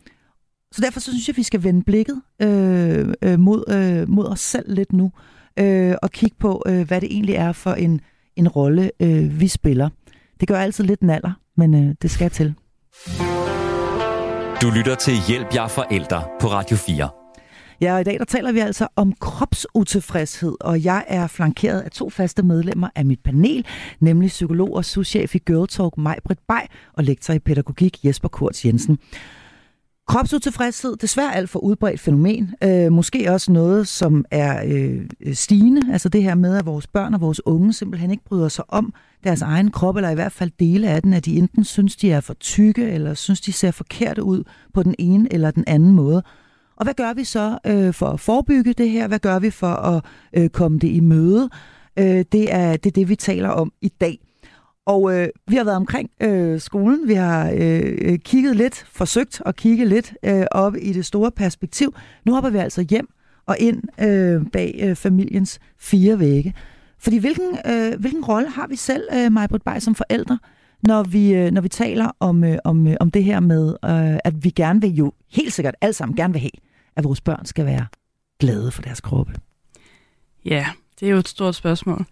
så derfor så synes jeg, at vi skal vende blikket øh, øh, mod, øh, mod os selv lidt nu, øh, og kigge på, øh, hvad det egentlig er for en, en rolle, øh, vi spiller. Det gør altid lidt naller, men øh, det skal til. Du lytter til Hjælp jer forældre på Radio 4. Ja, og i dag der taler vi altså om kropsutilfredshed, og jeg er flankeret af to faste medlemmer af mit panel, nemlig psykolog og souschef i Girl Talk, Majbrit Bay, og lektor i pædagogik, Jesper Kurz Jensen. Kropsutilfredshed, desværre alt for udbredt fænomen. Øh, måske også noget, som er øh, stigende. Altså det her med, at vores børn og vores unge simpelthen ikke bryder sig om deres egen krop, eller i hvert fald dele af den, at de enten synes, de er for tykke, eller synes, de ser forkerte ud på den ene eller den anden måde. Og hvad gør vi så øh, for at forebygge det her? Hvad gør vi for at øh, komme det i møde? Øh, det, er, det er det, vi taler om i dag. Og øh, vi har været omkring øh, skolen, vi har øh, kigget lidt, forsøgt at kigge lidt øh, op i det store perspektiv. Nu hopper vi altså hjem og ind øh, bag øh, familiens fire vægge. Fordi hvilken, øh, hvilken rolle har vi selv, øh, Majbrit Bay, som forældre, når vi, øh, når vi taler om, øh, om, øh, om det her med, øh, at vi gerne vil jo helt sikkert alle sammen gerne vil have, at vores børn skal være glade for deres kroppe? Ja, det er jo et stort spørgsmål.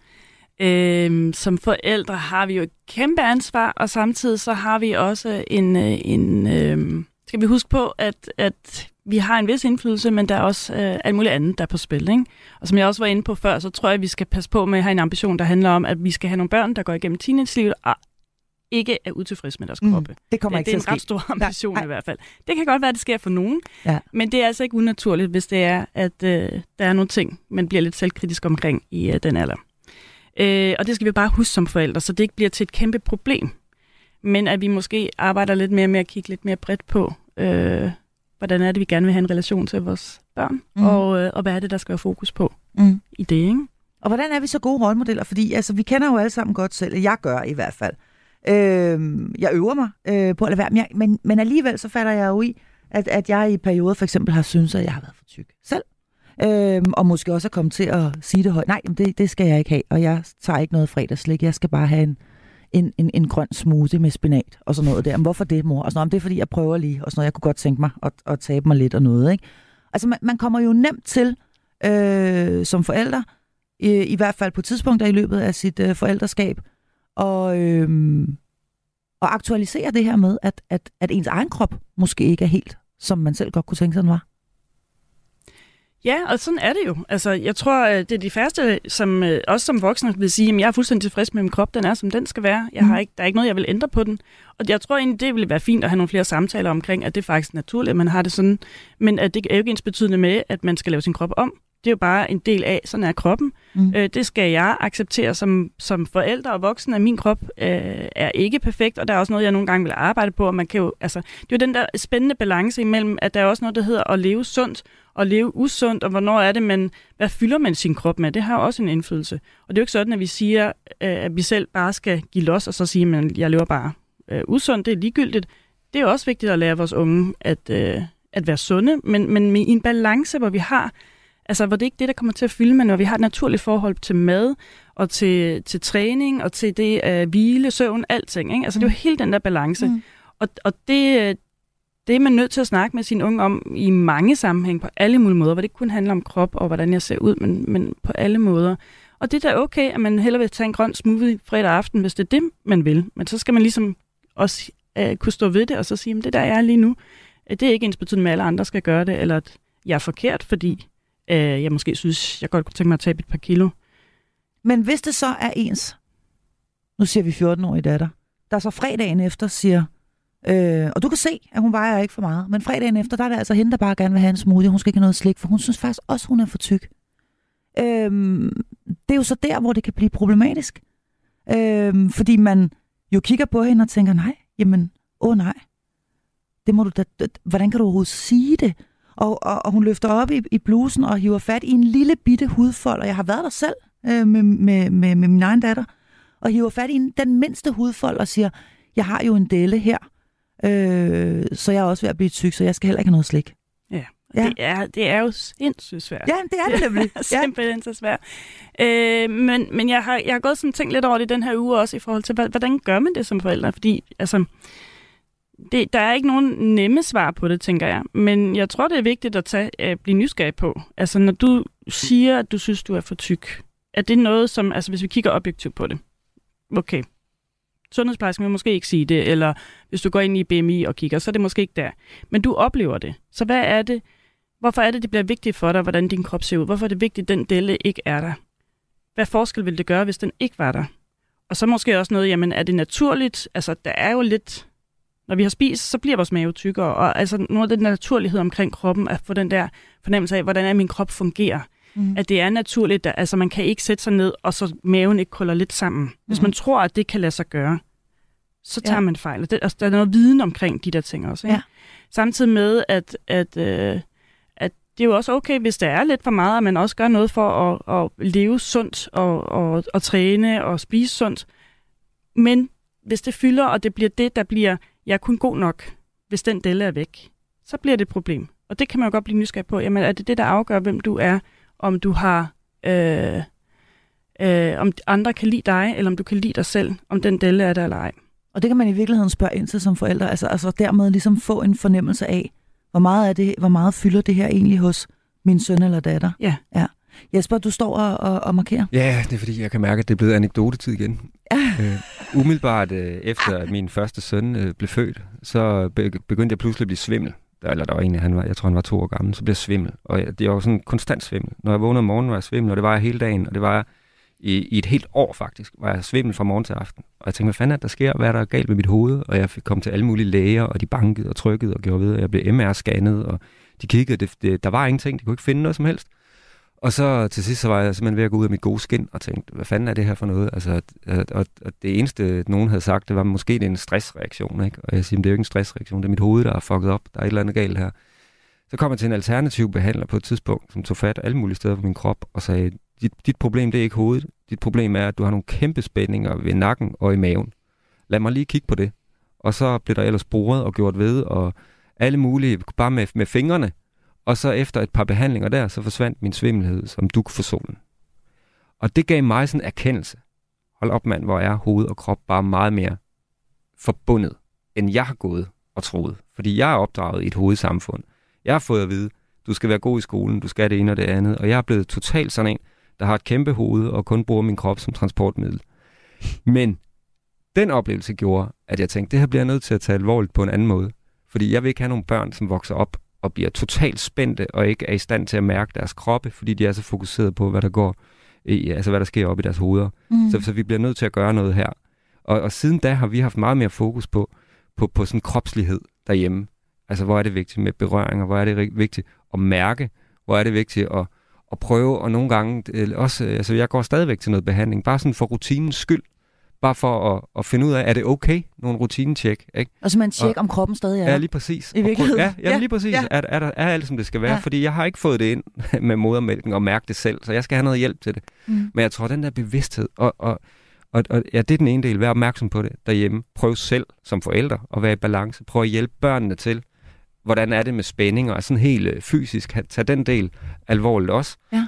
Øhm, som forældre har vi jo et kæmpe ansvar, og samtidig så har vi også en, øh, en øhm, skal vi huske på, at, at vi har en vis indflydelse, men der er også øh, alt muligt andet, der er på spil. Ikke? Og som jeg også var inde på før, så tror jeg, at vi skal passe på med at have en ambition, der handler om, at vi skal have nogle børn, der går igennem teenage-livet og ikke er utilfredse med deres mm, kroppe. Det kommer ja, ikke Det er en ret stor ambition nej. i hvert fald. Det kan godt være, at det sker for nogen, ja. men det er altså ikke unaturligt, hvis det er, at øh, der er nogle ting, man bliver lidt selvkritisk omkring i øh, den alder. Øh, og det skal vi bare huske som forældre, så det ikke bliver til et kæmpe problem. Men at vi måske arbejder lidt mere med at kigge lidt mere bredt på, øh, hvordan er det, vi gerne vil have en relation til vores børn, mm. og, øh, og hvad er det, der skal være fokus på mm. i det, ikke? Og hvordan er vi så gode rollemodeller? Fordi altså, vi kender jo alle sammen godt selv, jeg gør i hvert fald. Øh, jeg øver mig øh, på at lade være, men, jeg, men, men alligevel så falder jeg jo i, at, at jeg i perioder for eksempel har syntes, at jeg har været for tyk selv. Øhm, og måske også at komme til at sige det højt. Nej, det, det skal jeg ikke have, og jeg tager ikke noget fredagslæg. Jeg skal bare have en, en, en, en grøn smoothie med spinat og sådan noget der. Men hvorfor det, mor? Og sådan noget, det er fordi, jeg prøver lige, og sådan noget. Jeg kunne godt tænke mig at, at tabe mig lidt og noget, ikke? Altså, man, man kommer jo nemt til øh, som forældre, i, i hvert fald på tidspunkter i løbet af sit øh, forældreskab, og, øh, og aktualisere det her med, at, at, at ens egen krop måske ikke er helt, som man selv godt kunne tænke sig, den var. Ja, og sådan er det jo. Altså, jeg tror, det er de færreste, som øh, også som voksne vil sige, at jeg er fuldstændig tilfreds med min krop, den er, som den skal være. Jeg har mm. ikke, der er ikke noget, jeg vil ændre på den. Og jeg tror egentlig, det ville være fint at have nogle flere samtaler omkring, at det er faktisk naturligt, at man har det sådan. Men at det er jo ikke ens betydende med, at man skal lave sin krop om. Det er jo bare en del af, sådan er kroppen. Mm. Øh, det skal jeg acceptere som, som forældre og voksen, at min krop øh, er ikke perfekt, og der er også noget, jeg nogle gange vil arbejde på. Og man kan jo, altså, det er jo den der spændende balance imellem, at der er også noget, der hedder at leve sundt, og leve usundt, og hvornår er det, man, hvad fylder man sin krop med? Det har også en indflydelse. Og det er jo ikke sådan, at vi siger, øh, at vi selv bare skal give los, og så sige, at jeg lever bare øh, usundt, det er ligegyldigt. Det er også vigtigt at lære vores unge at, øh, at være sunde, men, men i en balance, hvor vi har Altså, hvor det ikke er det, der kommer til at fylde, men når vi har et naturligt forhold til mad, og til, til træning, og til det at hvile, søvn, alting. Ikke? Altså, mm. det er jo hele den der balance. Mm. Og, og det, det er man nødt til at snakke med sin unge om i mange sammenhæng, på alle mulige måder, hvor det ikke kun handler om krop og hvordan jeg ser ud, men, men på alle måder. Og det er da okay, at man hellere vil tage en grøn smoothie fredag aften, hvis det er det, man vil. Men så skal man ligesom også øh, kunne stå ved det, og så sige, at det der er lige nu, øh, det er ikke ens betydning med, at alle andre skal gøre det, eller at jeg er forkert, fordi øh, jeg måske synes, jeg godt kunne tænke mig at tabe et par kilo. Men hvis det så er ens, nu siger vi 14-årige datter, der så fredagen efter siger, øh, og du kan se, at hun vejer ikke for meget, men fredagen efter, der er det altså hende, der bare gerne vil have en smoothie, hun skal ikke have noget slik, for hun synes faktisk også, hun er for tyk. Øh, det er jo så der, hvor det kan blive problematisk. Øh, fordi man jo kigger på hende og tænker, nej, jamen, åh nej, det må du da, hvordan kan du overhovedet sige det? Og, og, og hun løfter op i, i blusen og hiver fat i en lille bitte hudfold, og jeg har været der selv øh, med, med, med, med min egen datter, og hiver fat i en, den mindste hudfold og siger, jeg har jo en delle her, øh, så jeg er også ved at blive tyk, så jeg skal heller ikke have noget slik. Ja, ja. Det, er, det er jo sindssygt svært. Ja, det er det nemlig. Det er simpelthen så svært. Øh, men men jeg, har, jeg har gået sådan tænkt lidt over det den her uge også, i forhold til, hvordan gør man det som forældre? Fordi, altså, det, der er ikke nogen nemme svar på det, tænker jeg. Men jeg tror, det er vigtigt at tage, at blive nysgerrig på. Altså, når du siger, at du synes, du er for tyk, er det noget, som, altså hvis vi kigger objektivt på det, okay, sundhedsplejersken vil måske ikke sige det, eller hvis du går ind i BMI og kigger, så er det måske ikke der. Men du oplever det. Så hvad er det, hvorfor er det, det bliver vigtigt for dig, hvordan din krop ser ud? Hvorfor er det vigtigt, at den delle ikke er der? Hvad forskel vil det gøre, hvis den ikke var der? Og så måske også noget, jamen er det naturligt? Altså, der er jo lidt når vi har spist, så bliver vores mave tykkere, og altså noget af den naturlighed omkring kroppen, at få den der fornemmelse af, hvordan er min krop fungerer. Mm. At det er naturligt, at altså, man kan ikke sætte sig ned, og så maven ikke krøller lidt sammen. Hvis mm. man tror, at det kan lade sig gøre, så tager ja. man fejl. Det, altså, der er noget viden omkring de der ting også. Ikke? Ja. Samtidig med, at, at, øh, at det er jo også okay, hvis der er lidt for meget, at man også gør noget for at, at leve sundt og, og, og træne og spise sundt. Men hvis det fylder, og det bliver det, der bliver jeg er kun god nok, hvis den delle er væk, så bliver det et problem. Og det kan man jo godt blive nysgerrig på. Jamen, er det det, der afgør, hvem du er? Om du har... Øh, øh, om andre kan lide dig, eller om du kan lide dig selv, om den delle er der eller ej. Og det kan man i virkeligheden spørge ind til som forældre, altså, altså dermed ligesom få en fornemmelse af, hvor meget, er det, hvor meget fylder det her egentlig hos min søn eller datter? Ja. ja. Jesper, du står og, og, og markerer. Ja, det er fordi, jeg kan mærke, at det er blevet anekdotetid igen. øh, umiddelbart øh, efter, at min første søn øh, blev født, så begyndte jeg pludselig at blive svimmel. Der, eller der var en, han var, jeg tror, han var to år gammel, så blev jeg svimmel. Og jeg, det var sådan konstant svimmel. Når jeg vågnede om morgenen, var jeg svimmel, og det var jeg hele dagen. Og det var jeg i, i et helt år faktisk, var jeg svimmel fra morgen til aften. Og jeg tænkte, hvad fanden er der sker? Hvad er der galt med mit hoved? Og jeg fik kom til alle mulige læger, og de bankede og trykkede og gjorde ved, og jeg blev MR-scannet, og de kiggede, det, det, der var ingenting, de kunne ikke finde noget som helst. Og så til sidst så var jeg simpelthen ved at gå ud af mit gode skin og tænkte, hvad fanden er det her for noget? Altså, og, og det eneste, nogen havde sagt, det var måske det er en stressreaktion. Ikke? Og jeg siger, det er jo ikke en stressreaktion, det er mit hoved, der er fucket op. Der er et eller andet galt her. Så kom jeg til en alternativ behandler på et tidspunkt, som tog fat alle mulige steder på min krop og sagde, dit, dit problem det er ikke hovedet. Dit problem er, at du har nogle kæmpe spændinger ved nakken og i maven. Lad mig lige kigge på det. Og så blev der ellers boret og gjort ved, og alle mulige, bare med, med fingrene, og så efter et par behandlinger der, så forsvandt min svimmelhed som duk for solen. Og det gav mig sådan en erkendelse. hold op mand, hvor er hoved og krop bare meget mere forbundet, end jeg har gået og troet. Fordi jeg er opdraget i et hovedsamfund. Jeg har fået at vide, du skal være god i skolen, du skal det ene og det andet, og jeg er blevet totalt sådan en, der har et kæmpe hoved og kun bruger min krop som transportmiddel. Men den oplevelse gjorde, at jeg tænkte, det her bliver jeg nødt til at tage alvorligt på en anden måde. Fordi jeg vil ikke have nogle børn, som vokser op og bliver totalt spændte og ikke er i stand til at mærke deres kroppe, fordi de er så fokuseret på, hvad der går, i, altså hvad der sker op i deres hoveder. Mm. Så, så vi bliver nødt til at gøre noget her. Og, og siden da har vi haft meget mere fokus på, på, på sådan kropslighed derhjemme. Altså, hvor er det vigtigt med berøringer? Hvor er det vigtigt at mærke? Hvor er det vigtigt at, at prøve? Og nogle gange også, altså jeg går stadigvæk til noget behandling, bare sådan for rutinens skyld bare for at, at finde ud af, er det okay, nogle rutinetjek. Ikke? Og så man tjekke, om kroppen stadig er Ja, lige præcis. I virkeligheden. ja, ja, lige præcis. Ja. Er, er, der, er alt, som det skal være? Ja. Fordi jeg har ikke fået det ind med modermælken og mærke det selv, så jeg skal have noget hjælp til det. Mm. Men jeg tror, den der bevidsthed, og, og, og, og ja, det er den ene del, vær opmærksom på det derhjemme. Prøv selv som forældre at være i balance. Prøv at hjælpe børnene til, hvordan er det med spændinger, og sådan helt øh, fysisk, tag den del alvorligt også. Ja.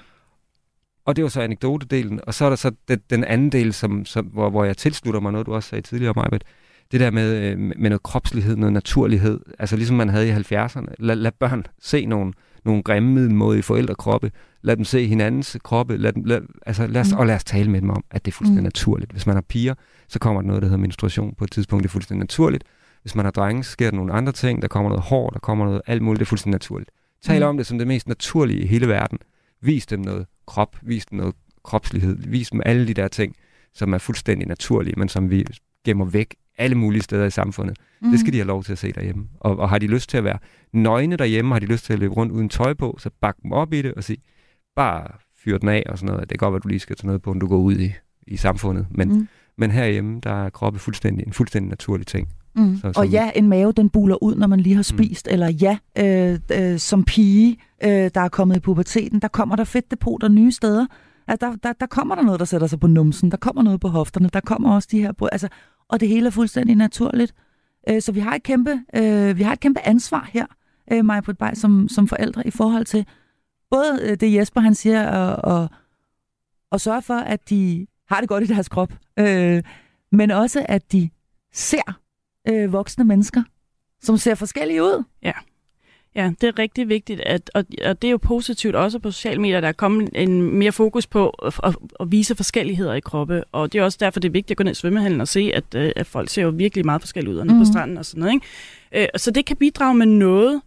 Og det var så anekdotedelen, og så er der så den, den anden del, som, som, hvor, hvor jeg tilslutter mig noget, du også sagde tidligere, Majbet. Det der med, øh, med noget kropslighed, noget naturlighed, altså ligesom man havde i 70'erne. Lad, lad børn se nogle, nogle grimme middelmådige forældrekroppe. Lad dem se hinandens kroppe. Lad dem, lad, altså lad os, mm. Og lad os tale med dem om, at det er fuldstændig mm. naturligt. Hvis man har piger, så kommer der noget, der hedder menstruation på et tidspunkt. Det er fuldstændig naturligt. Hvis man har drenge, så sker der nogle andre ting. Der kommer noget hår, der kommer noget alt muligt. Det er fuldstændig naturligt. Tal mm. om det som det mest naturlige i hele verden. Vis dem noget krop, vis dem noget kropslighed, vis dem alle de der ting, som er fuldstændig naturlige, men som vi gemmer væk alle mulige steder i samfundet. Mm. Det skal mhm. de have lov til at se derhjemme. Og, og har de lyst til at være nøgne derhjemme, har de lyst til at løbe rundt uden tøj på, så bak dem op i det og sig, bare fyr den af og sådan noget. Det kan godt være, at du lige skal tage noget på, når du går ud i, i samfundet. Men, mm. men herhjemme, der er kroppe fuldstændig, en fuldstændig naturlig ting. Mm. Så, og ja, en mave, den buler ud, når man lige har mm. spist. Mm. Eller ja, øh, øh, som pige, øh, der er kommet i puberteten, der kommer der fedtdepoter nye steder. Altså, der, der, der kommer der noget, der sætter sig på numsen. Der kommer noget på hofterne. Der kommer også de her... Altså, og det hele er fuldstændig naturligt. Øh, så vi har et kæmpe, øh, vi har et kæmpe ansvar her, øh, mig på et som, som forældre, i forhold til både øh, det Jesper han siger, og, og, og sørge for, at de har det godt i deres krop, øh, men også, at de ser øh, voksne mennesker, som ser forskellige ud. Ja. Ja, det er rigtig vigtigt, at, og, og det er jo positivt også på sociale medier, der er kommet en mere fokus på at, at, at vise forskelligheder i kroppe, og det er også derfor, det er vigtigt at gå ned i svømmehallen og se, at, øh, at folk ser jo virkelig meget forskellige ud mm. på mhm. stranden og sådan noget. Ikke? Øh, så det kan bidrage med noget,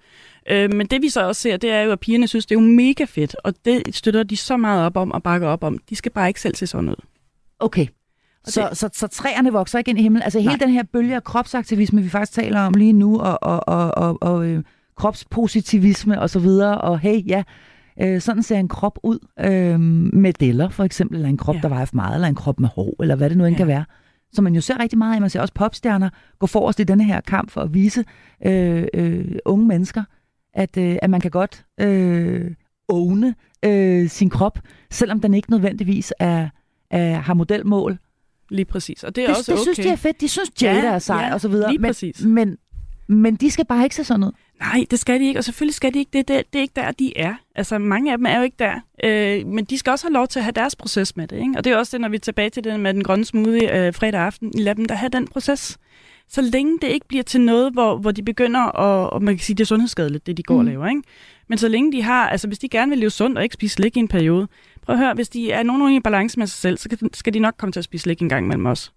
øh, men det vi så også ser, det er jo, at pigerne synes, det er jo mega fedt, og det støtter de så meget op om og bakker op om. De skal bare ikke selv se sådan ud. Okay, så, så, så træerne vokser ikke ind i himlen. Altså hele Nej. den her bølge af kropsaktivisme, vi faktisk taler om lige nu, og, og, og, og, og øh, kropspositivisme og så videre, og hey, ja, øh, sådan ser en krop ud øh, med deller for eksempel, eller en krop, ja. der vejer for meget, eller en krop med hår, eller hvad det nu end ja. kan være. Så man jo ser rigtig meget af, man ser også popstjerner gå forrest i denne her kamp for at vise øh, øh, unge mennesker, at, øh, at man kan godt øh, åne øh, sin krop, selvom den ikke nødvendigvis er, er, har modelmål Lige præcis. Og det er det, også det okay. synes de er fedt. De synes, Jada ja, er sej ja, og så videre. Lige men, præcis. Men, men de skal bare ikke se sådan ud. Nej, det skal de ikke, og selvfølgelig skal de ikke. Det, det, det er ikke der, de er. Altså, mange af dem er jo ikke der. Øh, men de skal også have lov til at have deres proces med det. Ikke? Og det er også det, når vi er tilbage til det med den grønne smoothie øh, fredag aften. Lad dem der have den proces. Så længe det ikke bliver til noget, hvor, hvor de begynder at, og man kan sige, det er sundhedsskadeligt, det de går mm. og laver. Ikke? Men så længe de har, altså hvis de gerne vil leve sundt og ikke spise slik i en periode, prøv at høre, hvis de er nogenlunde i balance med sig selv, så skal de nok komme til at spise slik en gang mellem os.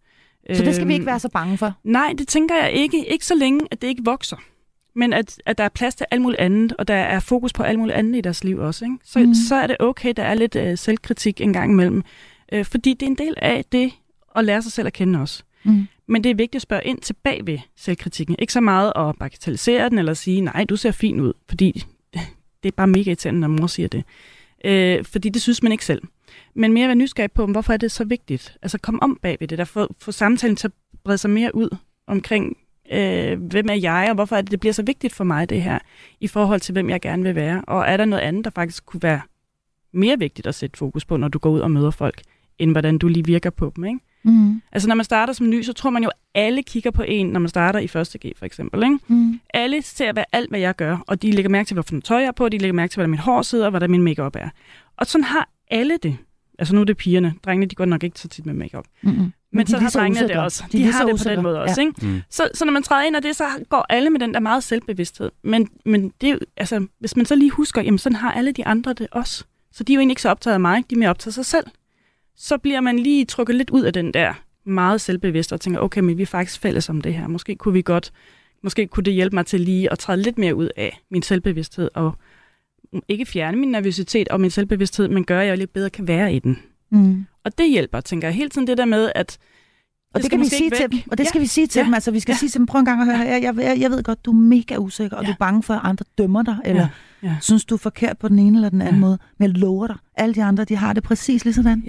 Så det skal vi ikke være så bange for? Nej, det tænker jeg ikke. Ikke så længe, at det ikke vokser. Men at, at der er plads til alt muligt andet, og der er fokus på alt muligt andet i deres liv også. Ikke? Så, mm. så er det okay, der er lidt øh, selvkritik en gang imellem. Øh, fordi det er en del af det at lære sig selv at kende også. Mm. Men det er vigtigt at spørge ind tilbage ved selvkritikken. Ikke så meget at bagatellisere den, eller sige, nej, du ser fin ud. Fordi det er bare mega irriterende, når mor siger det. Øh, fordi det synes man ikke selv. Men mere være nysgerrig på, hvorfor er det så vigtigt? Altså kom om bag ved det, der få, få samtalen til at brede sig mere ud omkring, øh, hvem er jeg, og hvorfor er det, det bliver så vigtigt for mig, det her, i forhold til, hvem jeg gerne vil være. Og er der noget andet, der faktisk kunne være mere vigtigt at sætte fokus på, når du går ud og møder folk, end hvordan du lige virker på dem, ikke? Mm. Altså når man starter som ny, så tror man jo, at alle kigger på en, når man starter i første G for eksempel. Ikke? Mm. Alle ser hvad, alt, hvad jeg gør, og de lægger mærke til, hvorfor tøj jeg er på, de lægger mærke til, hvordan mit hår sidder, og hvordan min makeup er. Og sådan har alle det. Altså nu er det pigerne. Drengene, de går nok ikke så tit med makeup. Mm-hmm. Men, Men de så har drengene det usikre. også. De De, har det på den måde også, Ja. ikke? Mm. Så, så når man træder ind af det, så går alle med den der meget selvbevidsthed. Men, men det altså, hvis man så lige husker, jamen sådan har alle de andre det også. Så de er jo egentlig ikke så optaget af mig, de er mere optaget af sig selv. Så bliver man lige trukket lidt ud af den der meget selvbevidst og tænker, okay, men vi er faktisk fælles om det her. Måske kunne vi godt, måske kunne det hjælpe mig til lige at træde lidt mere ud af min selvbevidsthed og ikke fjerne min nervøsitet og min selvbevidsthed, men gøre, at jeg lidt bedre kan være i den. Mm. Og det hjælper, tænker jeg. Hele tiden det der med, at Og det, skal kan vi sige til dem, og det Ja. skal vi sige til Ja. dem. Altså, vi skal Ja. sige til dem, prøv en gang at høre her. Jeg, jeg, jeg ved godt, du er mega usikker, og Ja. du er bange for, at andre dømmer dig, eller Ja. synes, du er forkert på den ene eller den anden Ja. måde. Men jeg lover dig, alle de andre, de har det præcis lige sådan.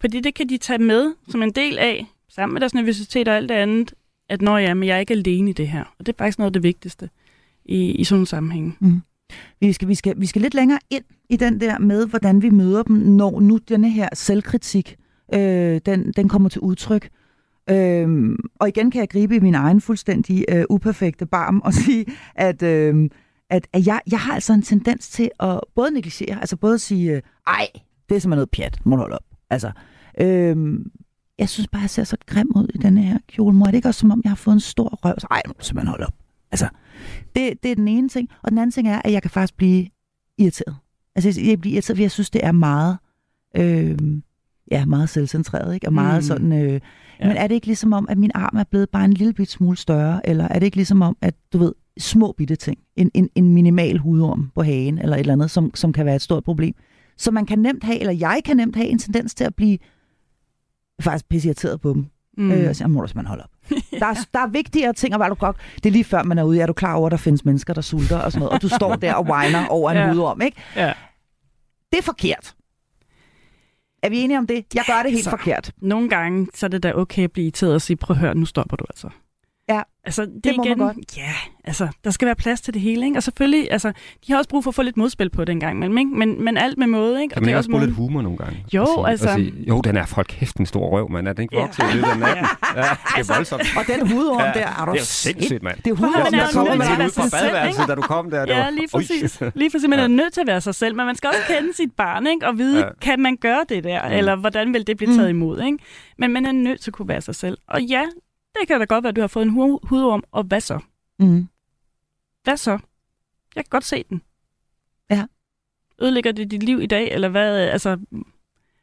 Fordi det kan de tage med som en del af, sammen med deres nervøsitet og alt det andet, at når ja, men jeg er ikke alene i det her. Og det er faktisk noget af det vigtigste i, i sådan en sammenhæng. Mm. Vi skal, vi, skal, vi skal lidt længere ind i den der med, hvordan vi møder dem, når nu denne her selvkritik, øh, den, den kommer til udtryk. Øhm, og igen kan jeg gribe i min egen fuldstændig øh, uperfekte barm og sige, at, øh, at, at jeg, jeg har altså en tendens til at både negligere, altså både at sige, øh, ej, det er simpelthen noget pjat, må du holde op. Altså, øh, jeg synes bare, jeg ser så grim ud i denne her kjole. Må er det ikke også, som om jeg har fået en stor røv? Så, ej, nu må du simpelthen holde op. Altså, det, det er den ene ting. Og den anden ting er, at jeg kan faktisk blive irriteret. Altså, jeg bliver irriteret, fordi jeg synes, det er meget, øh, ja, meget selvcentreret, ikke? Og meget Mm. sådan, øh, Ja. men er det ikke ligesom om, at min arm er blevet bare en lille bit smule større? Eller er det ikke ligesom om, at du ved, små bitte ting, en, en, en minimal hudorm på hagen, eller et eller andet, som, som kan være et stort problem. Så man kan nemt have, eller jeg kan nemt have en tendens til at blive faktisk pisse irriteret på dem. Mm. Øh, og så må du simpelthen holde op. Der er, der er vigtigere ting, og hvad du godt. Det er lige før, man er ude. Er du klar over, at der findes mennesker, der sulter og sådan noget, og du står der og whiner over en Ja. ja. hudorm, ikke? Ja. Det er forkert. Er vi enige om det? Jeg gør det helt Så- forkert. Nogle gange, så er det da okay at blive irriteret og sige, prøv at høre, nu stopper du altså. Ja, altså, det, det må man igen, godt. Ja, altså, der skal være plads til det hele, ikke? Og selvfølgelig, altså, de har også brug for at få lidt modspil på det en gang imellem, ikke? Men, men alt med måde, ikke? Kan Og man det er også bruge lidt humor nogle gange? Jo, Og sige, altså- Og sige, jo, den er folk kæft en stor røv, mand. Er den ikke Ja. vokset i løbet af natten? Ja, det er voldsomt. Og den hudorm Ja, der, er du det er jo sindssygt, mand. Det er hudorm, man er der kommer med til at dig. være ud fra sig selv, badeværelset, da du kom der. Det Ja, lige præcis. Lige præcis, man er nødt til at være sig selv, men man skal også kende sit barn, ikke? Og vide, Ja. kan man gøre det der, Mm. eller hvordan vil det blive taget imod, ikke? Men man er nødt til at kunne være sig selv. Og ja, det kan da godt være, at du har fået en hu- hudorm, og hvad så? Mm. Hvad så? Jeg kan godt se den. Ja. Ødelægger det dit liv i dag, eller hvad? Altså,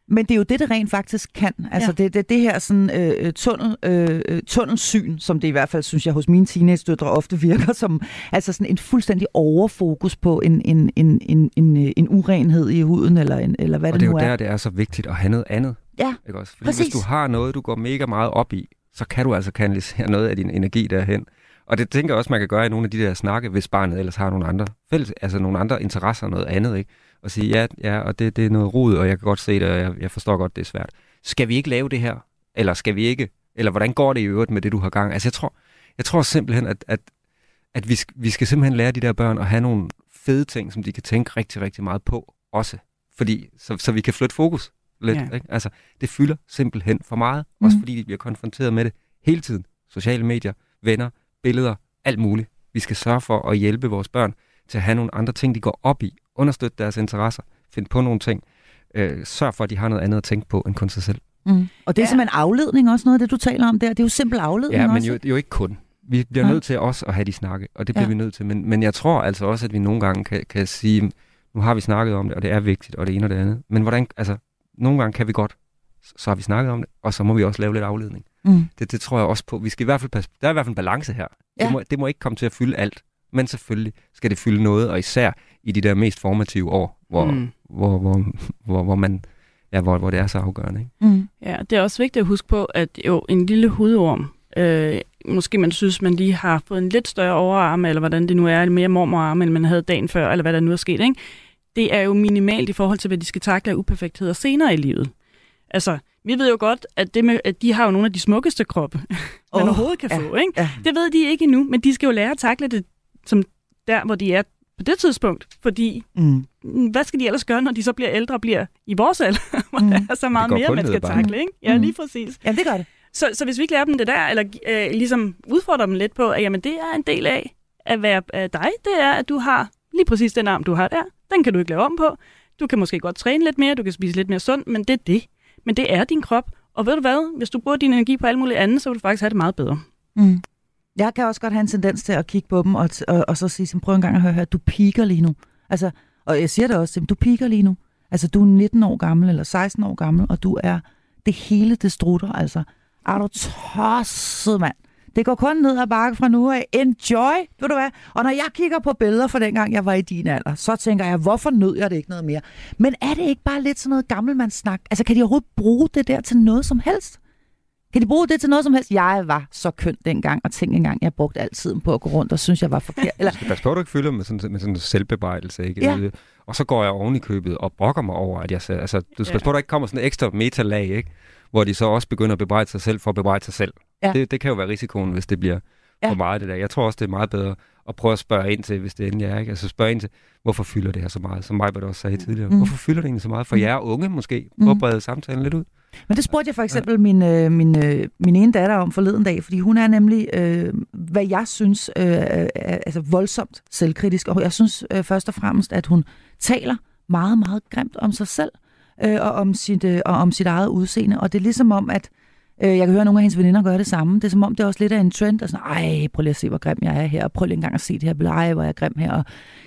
Men det er jo det, det rent faktisk kan. Altså Ja. det, det, det her sådan, øh, tunnel, øh, øh, tunnelsyn, som det i hvert fald, synes jeg, hos mine teenage-døtre ofte virker som altså sådan en fuldstændig overfokus på en, en, en, en, en, øh, en urenhed i huden, eller, en, eller hvad Og det, det er nu jo er. der, det er så vigtigt at have noget andet. Ja, Ikke også? Fordi præcis. hvis du har noget, du går mega meget op i, så kan du altså kanalisere noget af din energi derhen. Og det tænker jeg også, man kan gøre i nogle af de der snakke, hvis barnet ellers har nogle andre fælles, altså nogle andre interesser, noget andet, ikke? Og sige, ja, ja og det, det er noget rod, og jeg kan godt se det, og jeg, jeg forstår godt, det er svært. Skal vi ikke lave det her? Eller skal vi ikke? Eller hvordan går det i øvrigt med det, du har gang? Altså jeg tror, jeg tror simpelthen, at, at, at vi, vi skal simpelthen lære de der børn at have nogle fede ting, som de kan tænke rigtig, rigtig meget på også. Fordi, så, så vi kan flytte fokus lidt. Ja. Ikke? Altså, det fylder simpelthen for meget. Mm. Også Mhm. fordi de bliver konfronteret med det hele tiden. Sociale medier, venner, billeder, alt muligt. Vi skal sørge for at hjælpe vores børn til at have nogle andre ting, de går op i. Understøtte deres interesser. Finde på nogle ting. Øh, sørg for, at de har noget andet at tænke på end kun sig selv. Mm. Og det er Ja. simpelthen afledning også, noget af det, du taler om der. Det er jo simpel afledning Ja, men også. jo, ikke? jo ikke kun. Vi bliver Nej. nødt til også at have de snakke, og det bliver Ja. vi nødt til. Men, men jeg tror altså også, at vi nogle gange kan, kan sige, nu har vi snakket om det, og det er vigtigt, og det ene og det andet. Men hvordan, altså, nogle gange kan vi godt, så har vi snakket om det, og så må vi også lave lidt afledning. Mm. Det, det tror jeg også på. Vi skal i hvert fald passe, der er i hvert fald en balance her. Ja. Det, må, det må ikke komme til at fylde alt, men selvfølgelig skal det fylde noget, og især i de der mest formative år, hvor, Mm. hvor, hvor, hvor, hvor, man, ja, hvor, hvor det er så afgørende. Ikke? Mm. Ja, det er også vigtigt at huske på, at jo, en lille hudorm, øh, måske man synes, man lige har fået en lidt større overarm, eller hvordan det nu er, mere mormorarm, end man havde dagen før, eller hvad der nu er sket, ikke? Det er jo minimalt i forhold til, hvad de skal takle af uperfektheder senere i livet. Altså, vi ved jo godt, at, det med, at de har jo nogle af de smukkeste kroppe, man Åh, overhovedet kan ja, få. Ikke? ja. Det ved de ikke endnu, men de skal jo lære at takle det som der, hvor de er på det tidspunkt. Fordi, Mm. mm, hvad skal de ellers gøre, når de så bliver ældre og bliver i vores alder, hvor Mm. der er så meget mere, man skal takle. Ikke? Ja, Mm. lige præcis. Ja, det gør det. Så, så hvis vi ikke lærer dem det der, eller øh, ligesom udfordrer dem lidt på, at jamen, det er en del af at være dig, det er, at du har lige præcis den arm, du har der. Den kan du ikke lave om på. Du kan måske godt træne lidt mere, du kan spise lidt mere sundt, men det er det. Men det er din krop, og ved du hvad? Hvis du bruger din energi på alt muligt andet, så vil du faktisk have det meget bedre. Mm. Jeg kan også godt have en tendens til at kigge på dem, og, og, og så sige, prøv en gang at høre her, du piker lige nu. Altså, og jeg siger det også til dem, du piker lige nu. Altså, du er 19 år gammel, eller 16 år gammel, og du er det hele, det strutter, altså. Er du tosset, mand? Det går kun ned ad bakke fra nu af. Enjoy, ved du hvad? Og når jeg kigger på billeder fra dengang, jeg var i din alder, så tænker jeg, hvorfor nød jeg det ikke noget mere? Men er det ikke bare lidt sådan noget gammelmandssnak? Altså, kan de overhovedet bruge det der til noget som helst? Kan de bruge det til noget som helst? Jeg var så køn dengang, og tænkte engang, jeg brugte altid på at gå rundt og synes, jeg var forkert. Eller... Du skal passe på, at du ikke fylder med sådan, med sådan en selvbebrejdelse, ikke? Ja. Og så går jeg oven i købet og brokker mig over, at jeg... Altså, du skal ja. passe på, at der ikke kommer sådan et ekstra metalag, ikke? Hvor de så også begynder at bebrejde sig selv for at bebrejde sig selv. Ja. Det, det kan jo være risikoen, hvis det bliver ja. for meget det der. Jeg tror også, det er meget bedre at prøve at spørge ind til, hvis det endelig er. Ikke? Altså spørge ind til, hvorfor fylder det her så meget? Som mig også sagde tidligere. Mm. Hvorfor fylder det egentlig så meget? For mm. jer unge måske. Prøv at brede samtalen lidt ud. Men det spurgte jeg for eksempel min, øh, min, øh, min ene datter om forleden dag, fordi hun er nemlig, øh, hvad jeg synes, øh, er, altså voldsomt selvkritisk. Og jeg synes øh, først og fremmest, at hun taler meget, meget grimt om sig selv øh, og, om sit, øh, og om sit eget udseende. Og det er ligesom om, at øh, jeg kan høre nogle af hendes veninder gøre det samme. Det er som om, det er også lidt af en trend. Og sådan, ej, prøv lige at se, hvor grim jeg er her. Og prøv lige engang at se det her blege, Ej, hvor er jeg grim her. Og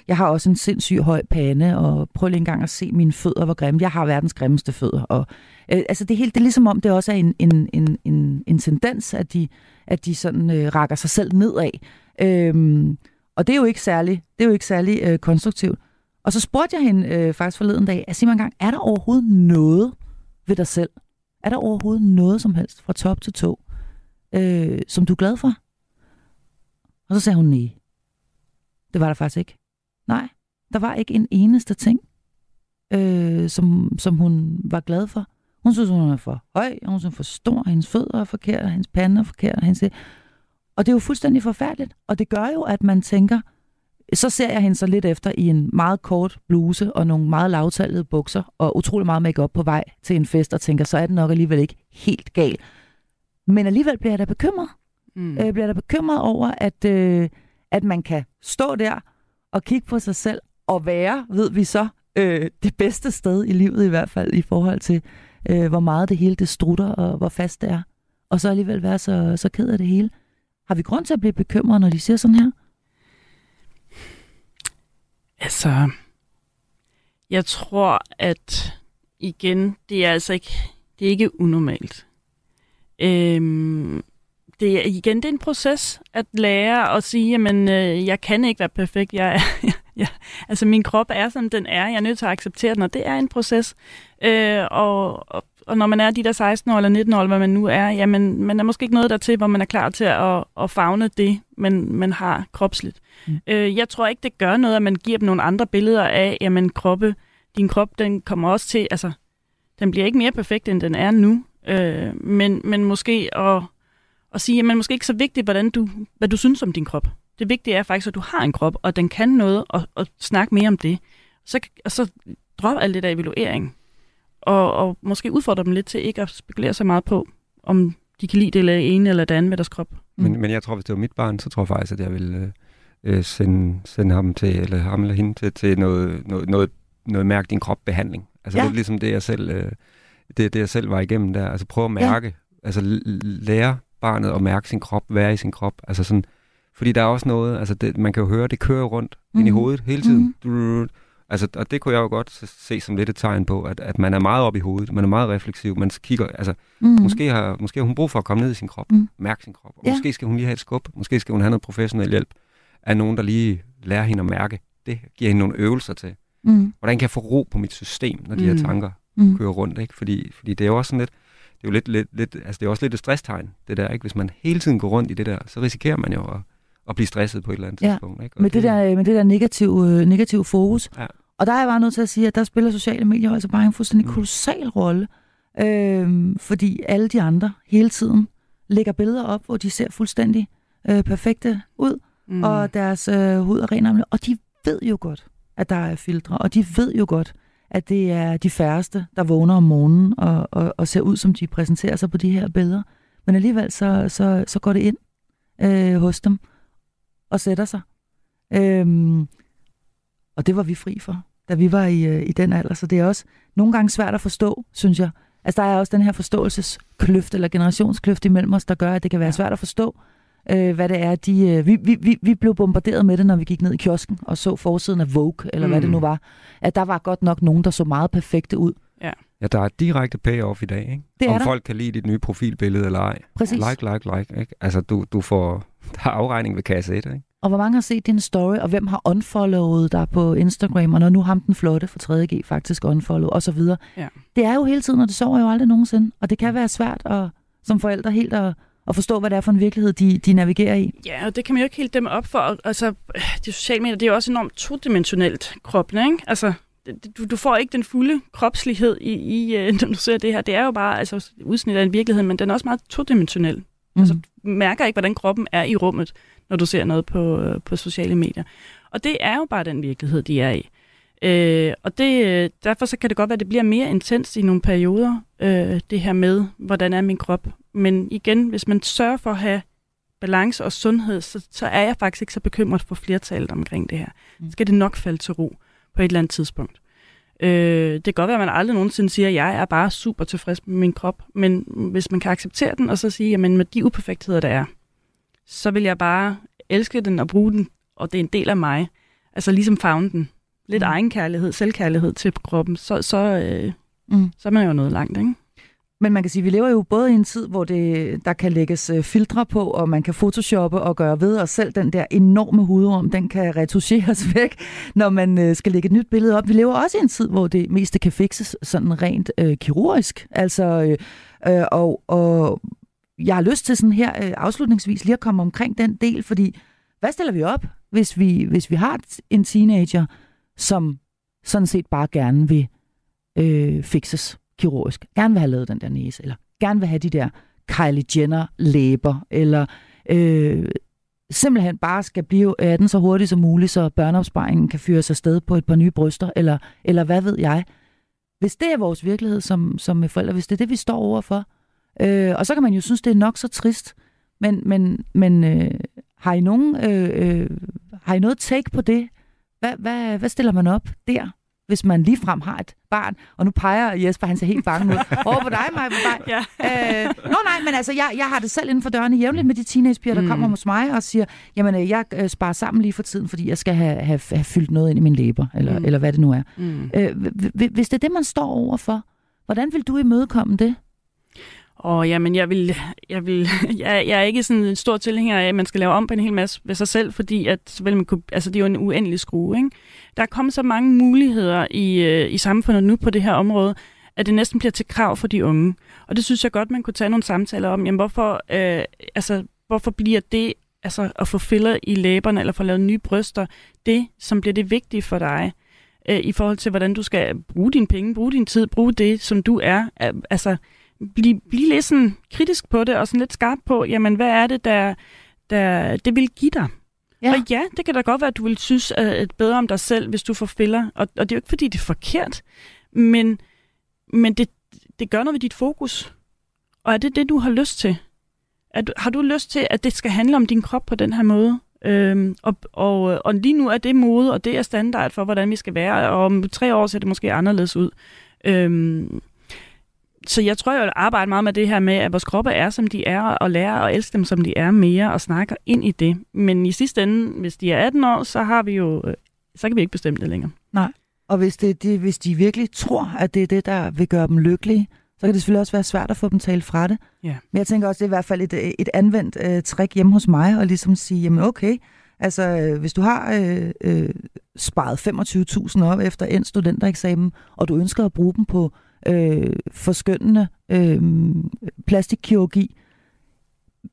jeg har også en sindssyg høj pande. Og prøv lige engang at se mine fødder, hvor grimme. Jeg har verdens grimmeste fødder. Og, øh, altså, det hele, det er ligesom om, det også er en, en, en, en, en tendens, at de, at de sådan øh, rækker sig selv nedad. Øhm, og det er jo ikke særlig, det er jo ikke særlig øh, konstruktivt. Og så spurgte jeg hende øh, faktisk forleden dag, at sige mig engang, er der overhovedet noget ved dig selv? Er der overhovedet noget som helst fra top til tå, øh, som du er glad for? Og så sagde hun nej. Det var der faktisk ikke. Nej, der var ikke en eneste ting, øh, som, som hun var glad for. Hun synes, hun er for høj, og hun synes, for stor, hendes fødder er forkerte, hendes pande er forkerte, hendes... Og det er jo fuldstændig forfærdeligt. Og det gør jo, at man tænker, så ser jeg hende så lidt efter i en meget kort bluse og nogle meget lavtallede bukser og utrolig meget makeup på vej til en fest og tænker, så er det nok alligevel ikke helt galt. Men alligevel bliver jeg da bekymret. Mm. Jeg bliver da bekymret over, at, øh, at man kan stå der og kigge på sig selv og være, ved vi så, øh, det bedste sted i livet i hvert fald i forhold til, øh, hvor meget det hele det strutter og hvor fast det er. Og så alligevel være så, så ked af det hele. Har vi grund til at blive bekymret, når de siger sådan her? Altså, jeg tror, at igen, det er altså ikke, det er ikke unormalt. Øhm, det er igen, det er en proces at lære at sige, jamen, øh, jeg kan ikke være perfekt. Jeg er, jeg, altså, min krop er, som den er. Jeg er nødt til at acceptere den, og det er en proces. Øh, og, og, og når man er de der 16 år eller 19 år, hvad man nu er, jamen, man er måske ikke noget der til, hvor man er klar til at, at fagne det, man, man har kropsligt. Mm. Øh, jeg tror ikke, det gør noget, at man giver dem nogle andre billeder af, jamen kroppe, din krop, den kommer også til, altså, den bliver ikke mere perfekt, end den er nu. Øh, men, men måske at, at sige, jamen måske ikke så vigtigt, hvordan du, hvad du synes om din krop. Det vigtige er faktisk, at du har en krop, og den kan noget, og, og snakke mere om det. Så, og så drop alt det der evaluering. Og, og måske udfordre dem lidt til ikke at spekulere så meget på, om de kan lide det eller ene eller det andet med deres krop. Mm. Men, men jeg tror, hvis det var mit barn, så tror jeg faktisk, at jeg ville... Øh øh, sende, sende ham til, eller ham eller hende til, til noget, noget, noget, noget mærke din krop behandling. Altså ja. det er ligesom det, jeg selv, øh, det, det, jeg selv var igennem der. Altså prøv at mærke, ja. altså lære barnet at mærke sin krop, være i sin krop. Altså sådan, fordi der er også noget, altså det, man kan jo høre, det kører rundt mm. ind i mhm. hovedet hele tiden. Mm. Altså, og det kunne jeg jo godt se som lidt et tegn på, at, at man er meget op i hovedet, man er meget refleksiv, man kigger, altså, mm. måske, har, måske har hun brug for at komme ned i sin krop, mm. mærke sin krop, og ja. måske skal hun lige have et skub, måske skal hun have noget professionel hjælp er nogen, der lige lærer hende at mærke. Det giver hende nogle øvelser til. Mm. Hvordan kan jeg få ro på mit system, når de mm. her tanker mm. kører rundt? Ikke? Fordi, fordi det er jo også sådan lidt, det er jo lidt, lidt, lidt, altså det er også lidt et stresstegn, det der, ikke? Hvis man hele tiden går rundt i det der, så risikerer man jo at, at blive stresset på et eller andet ja. tidspunkt. Ikke? med, det, det der, med det der negative, øh, negative fokus. Ja. Og der er jeg bare nødt til at sige, at der spiller sociale medier altså bare en fuldstændig mm. kolossal rolle. Øh, fordi alle de andre hele tiden lægger billeder op, hvor de ser fuldstændig øh, perfekte ud mm. og deres øh, hud er ren Og de ved jo godt, at der er filtre, og de ved jo godt, at det er de færreste, der vågner om morgenen og, og, og ser ud, som de præsenterer sig på de her billeder. Men alligevel så, så, så går det ind øh, hos dem og sætter sig. Øhm, og det var vi fri for. da vi var i, øh, i den alder, så det er også nogle gange svært at forstå, synes jeg. Altså, der er også den her forståelseskløft eller generationskløft imellem os, der gør, at det kan være svært at forstå, øh, hvad det er. De, øh, vi, vi, vi blev bombarderet med det, når vi gik ned i kiosken og så forsiden af Vogue, eller mm. hvad det nu var. At der var godt nok nogen, der så meget perfekte ud. Ja, ja der er direkte payoff i dag, ikke? Det er Om der. folk kan lide dit nye profilbillede eller ej. Præcis. Like, like, like. Ikke? Altså, du, du får... Der er afregning ved kasse 1, ikke? Og hvor mange har set din story, og hvem har unfollowet dig på Instagram, og når nu ham den flotte fra 3.G faktisk unfollow, og så videre. Ja. Det er jo hele tiden, og det sover jo aldrig nogensinde. Og det kan være svært at, som forældre helt at, at forstå, hvad det er for en virkelighed, de, de navigerer i. Ja, og det kan man jo ikke helt dæmme op for. Altså, de sociale medier, det er jo også enormt todimensionelt, kroppen, ikke? Altså, du, du får ikke den fulde kropslighed i, i øh, når du ser det her. Det er jo bare altså, udsnit af en virkelighed, men den er også meget todimensionel. Mm. Altså, mærker ikke, hvordan kroppen er i rummet, når du ser noget på, øh, på sociale medier. Og det er jo bare den virkelighed, de er i. Øh, og det, øh, derfor så kan det godt være, at det bliver mere intens i nogle perioder, øh, det her med, hvordan er min krop. Men igen, hvis man sørger for at have balance og sundhed, så, så er jeg faktisk ikke så bekymret for flertallet omkring det her. Mm. Så skal det nok falde til ro på et eller andet tidspunkt. Øh, det kan godt være, at man aldrig nogensinde siger, at jeg er bare super tilfreds med min krop, men hvis man kan acceptere den, og så sige, at med de uperfektheder, der er, så vil jeg bare elske den og bruge den, og det er en del af mig. Altså ligesom favne den. Lidt Mm. egenkærlighed, selvkærlighed til kroppen, så, så, øh, Mm. så er man jo noget langt, ikke? Men man kan sige, at vi lever jo både i en tid, hvor det, der kan lægges øh, filtre på, og man kan photoshoppe og gøre ved, og selv den der enorme hudorm, den kan retuscheres væk, når man øh, skal lægge et nyt billede op. Vi lever også i en tid, hvor det meste kan fikses sådan rent øh, kirurgisk. Altså, øh, øh, og, og jeg har lyst til sådan her øh, afslutningsvis lige at komme omkring den del, fordi hvad stiller vi op, hvis vi, hvis vi har en teenager, som sådan set bare gerne vil øh, fikses kirurgisk, gerne vil have lavet den der næse, eller gerne vil have de der Kylie Jenner læber, eller øh, simpelthen bare skal blive øh, 18 så hurtigt som muligt, så børneopsparingen kan fyre sig sted på et par nye bryster, eller, eller hvad ved jeg. Hvis det er vores virkelighed som, som forældre, hvis det er det, vi står overfor, øh, og så kan man jo synes, det er nok så trist, men, men, men øh, har, I nogen, øh, øh, har I noget take på det? Hvad, hvad, hvad stiller man op der? Hvis man ligefrem har et barn, og nu peger Jesper, han ser helt bange ud, over på dig, Maja, Ja. Øh, nå nej, men altså, jeg, jeg har det selv inden for dørene jævnligt med de teenagepiger, der Mm. kommer hos mig og siger, jamen, øh, jeg øh, sparer sammen lige for tiden, fordi jeg skal have, have, have fyldt noget ind i mine læber, eller, Mm. eller hvad det nu er. Mm. Øh, hv- hv- hvis det er det, man står overfor, hvordan vil du imødekomme det? Og jamen, jeg vil, jeg vil, jeg, jeg er ikke sådan en stor tilhænger af, at man skal lave om på en hel masse ved sig selv, fordi at, vel, man kunne, altså, det er jo en uendelig skrue, ikke? Der er kommet så mange muligheder i, øh, i samfundet nu på det her område, at det næsten bliver til krav for de unge. Og det synes jeg godt, man kunne tage nogle samtaler om. Jamen, hvorfor, øh, altså, hvorfor bliver det altså, at få filler i læberne, eller få lavet nye bryster, det, som bliver det vigtige for dig, øh, i forhold til, hvordan du skal bruge dine penge, bruge din tid, bruge det, som du er. Altså, blive, blive lidt sådan kritisk på det, og sådan lidt skarp på, jamen, hvad er det, der, der det vil give dig? Ja. Og ja, det kan da godt være, at du vil synes at et bedre om dig selv, hvis du får filler. Og, og det er jo ikke, fordi det er forkert, men, men det, det gør noget ved dit fokus. Og er det det, du har lyst til? Er du, har du lyst til, at det skal handle om din krop på den her måde? Øhm, og, og, og lige nu er det mode, og det er standard for, hvordan vi skal være. Og om tre år ser det måske anderledes ud. Øhm, så jeg tror, jeg vil arbejde meget med det her med, at vores kroppe er, som de er, og lære at elske dem, som de er mere, og snakke ind i det. Men i sidste ende, hvis de er 18 år, så har vi jo, øh, så kan vi ikke bestemme det længere. Og hvis, det, det, hvis de virkelig tror, at det er det, der vil gøre dem lykkelige, så kan det selvfølgelig også være svært at få dem talt fra det. Ja. Men jeg tænker også, det er i hvert fald et, et anvendt øh, trick hjemme hos mig, og ligesom sige, jamen okay, altså øh, hvis du har øh, øh, sparet 25.000 op efter en studentereksamen, og du ønsker at bruge dem på øh, forskyndende øh, plastikkirurgi,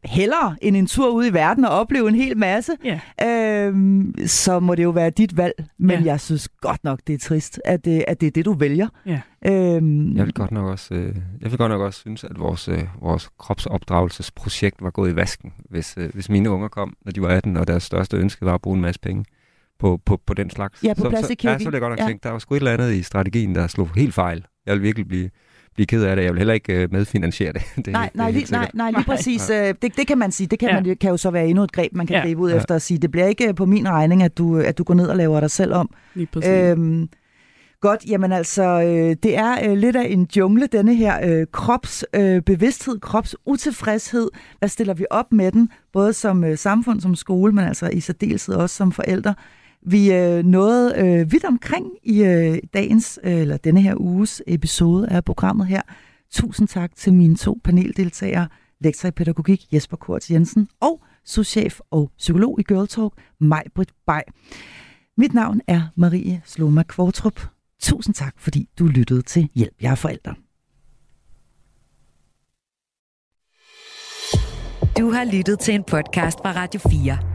hellere end en tur ud i verden og opleve en hel masse, Ja. øhm, så må det jo være dit valg. Men. Ja. jeg synes godt nok, det er trist, at det, at det er det, du vælger. Ja. Øhm, Jeg vil godt nok også, øh, jeg vil godt nok også synes, at vores, øh, vores kropsopdragelsesprojekt var gået i vasken, hvis, øh, hvis mine unger kom, når de var 18, og deres største ønske var at bruge en masse penge på, på, på den slags. Ja, på så, så, ja, så vil jeg godt nok ja. tænke, der var sgu et eller andet i strategien, der slog helt fejl. Jeg vil virkelig blive, blive ked af det. Jeg vil heller ikke øh, medfinansiere det. det Nej, det nej, lige, nej, nej, lige Nej. præcis. Øh, det, det kan man sige. Det kan, Ja. man, kan jo så være endnu et greb, man kan Ja. gribe ud Ja. efter at sige, det bliver ikke på min regning, at du, at du går ned og laver dig selv om. Lige præcis. Øh, Øhm, Godt, jamen altså, øh, det er øh, lidt af en jungle, denne her øh, kropsbevidsthed, øh, bevidsthed, kropsutilfredshed. Hvad stiller vi op med den, både som øh, samfund, som skole, men altså i særdeleshed også som forældre. Vi øh, nåede øh, vidt omkring i øh, dagens, øh, eller denne her uges episode af programmet her. Tusind tak til mine to paneldeltagere, lektor i pædagogik Jesper Kort Jensen og souschef og psykolog i Girl Talk, Majbrit Bay. Mit navn er Marie Sloma Kvortrup. Tusind tak, fordi du lyttede til Hjælp jer forældre. Du har lyttet til en podcast fra Radio 4.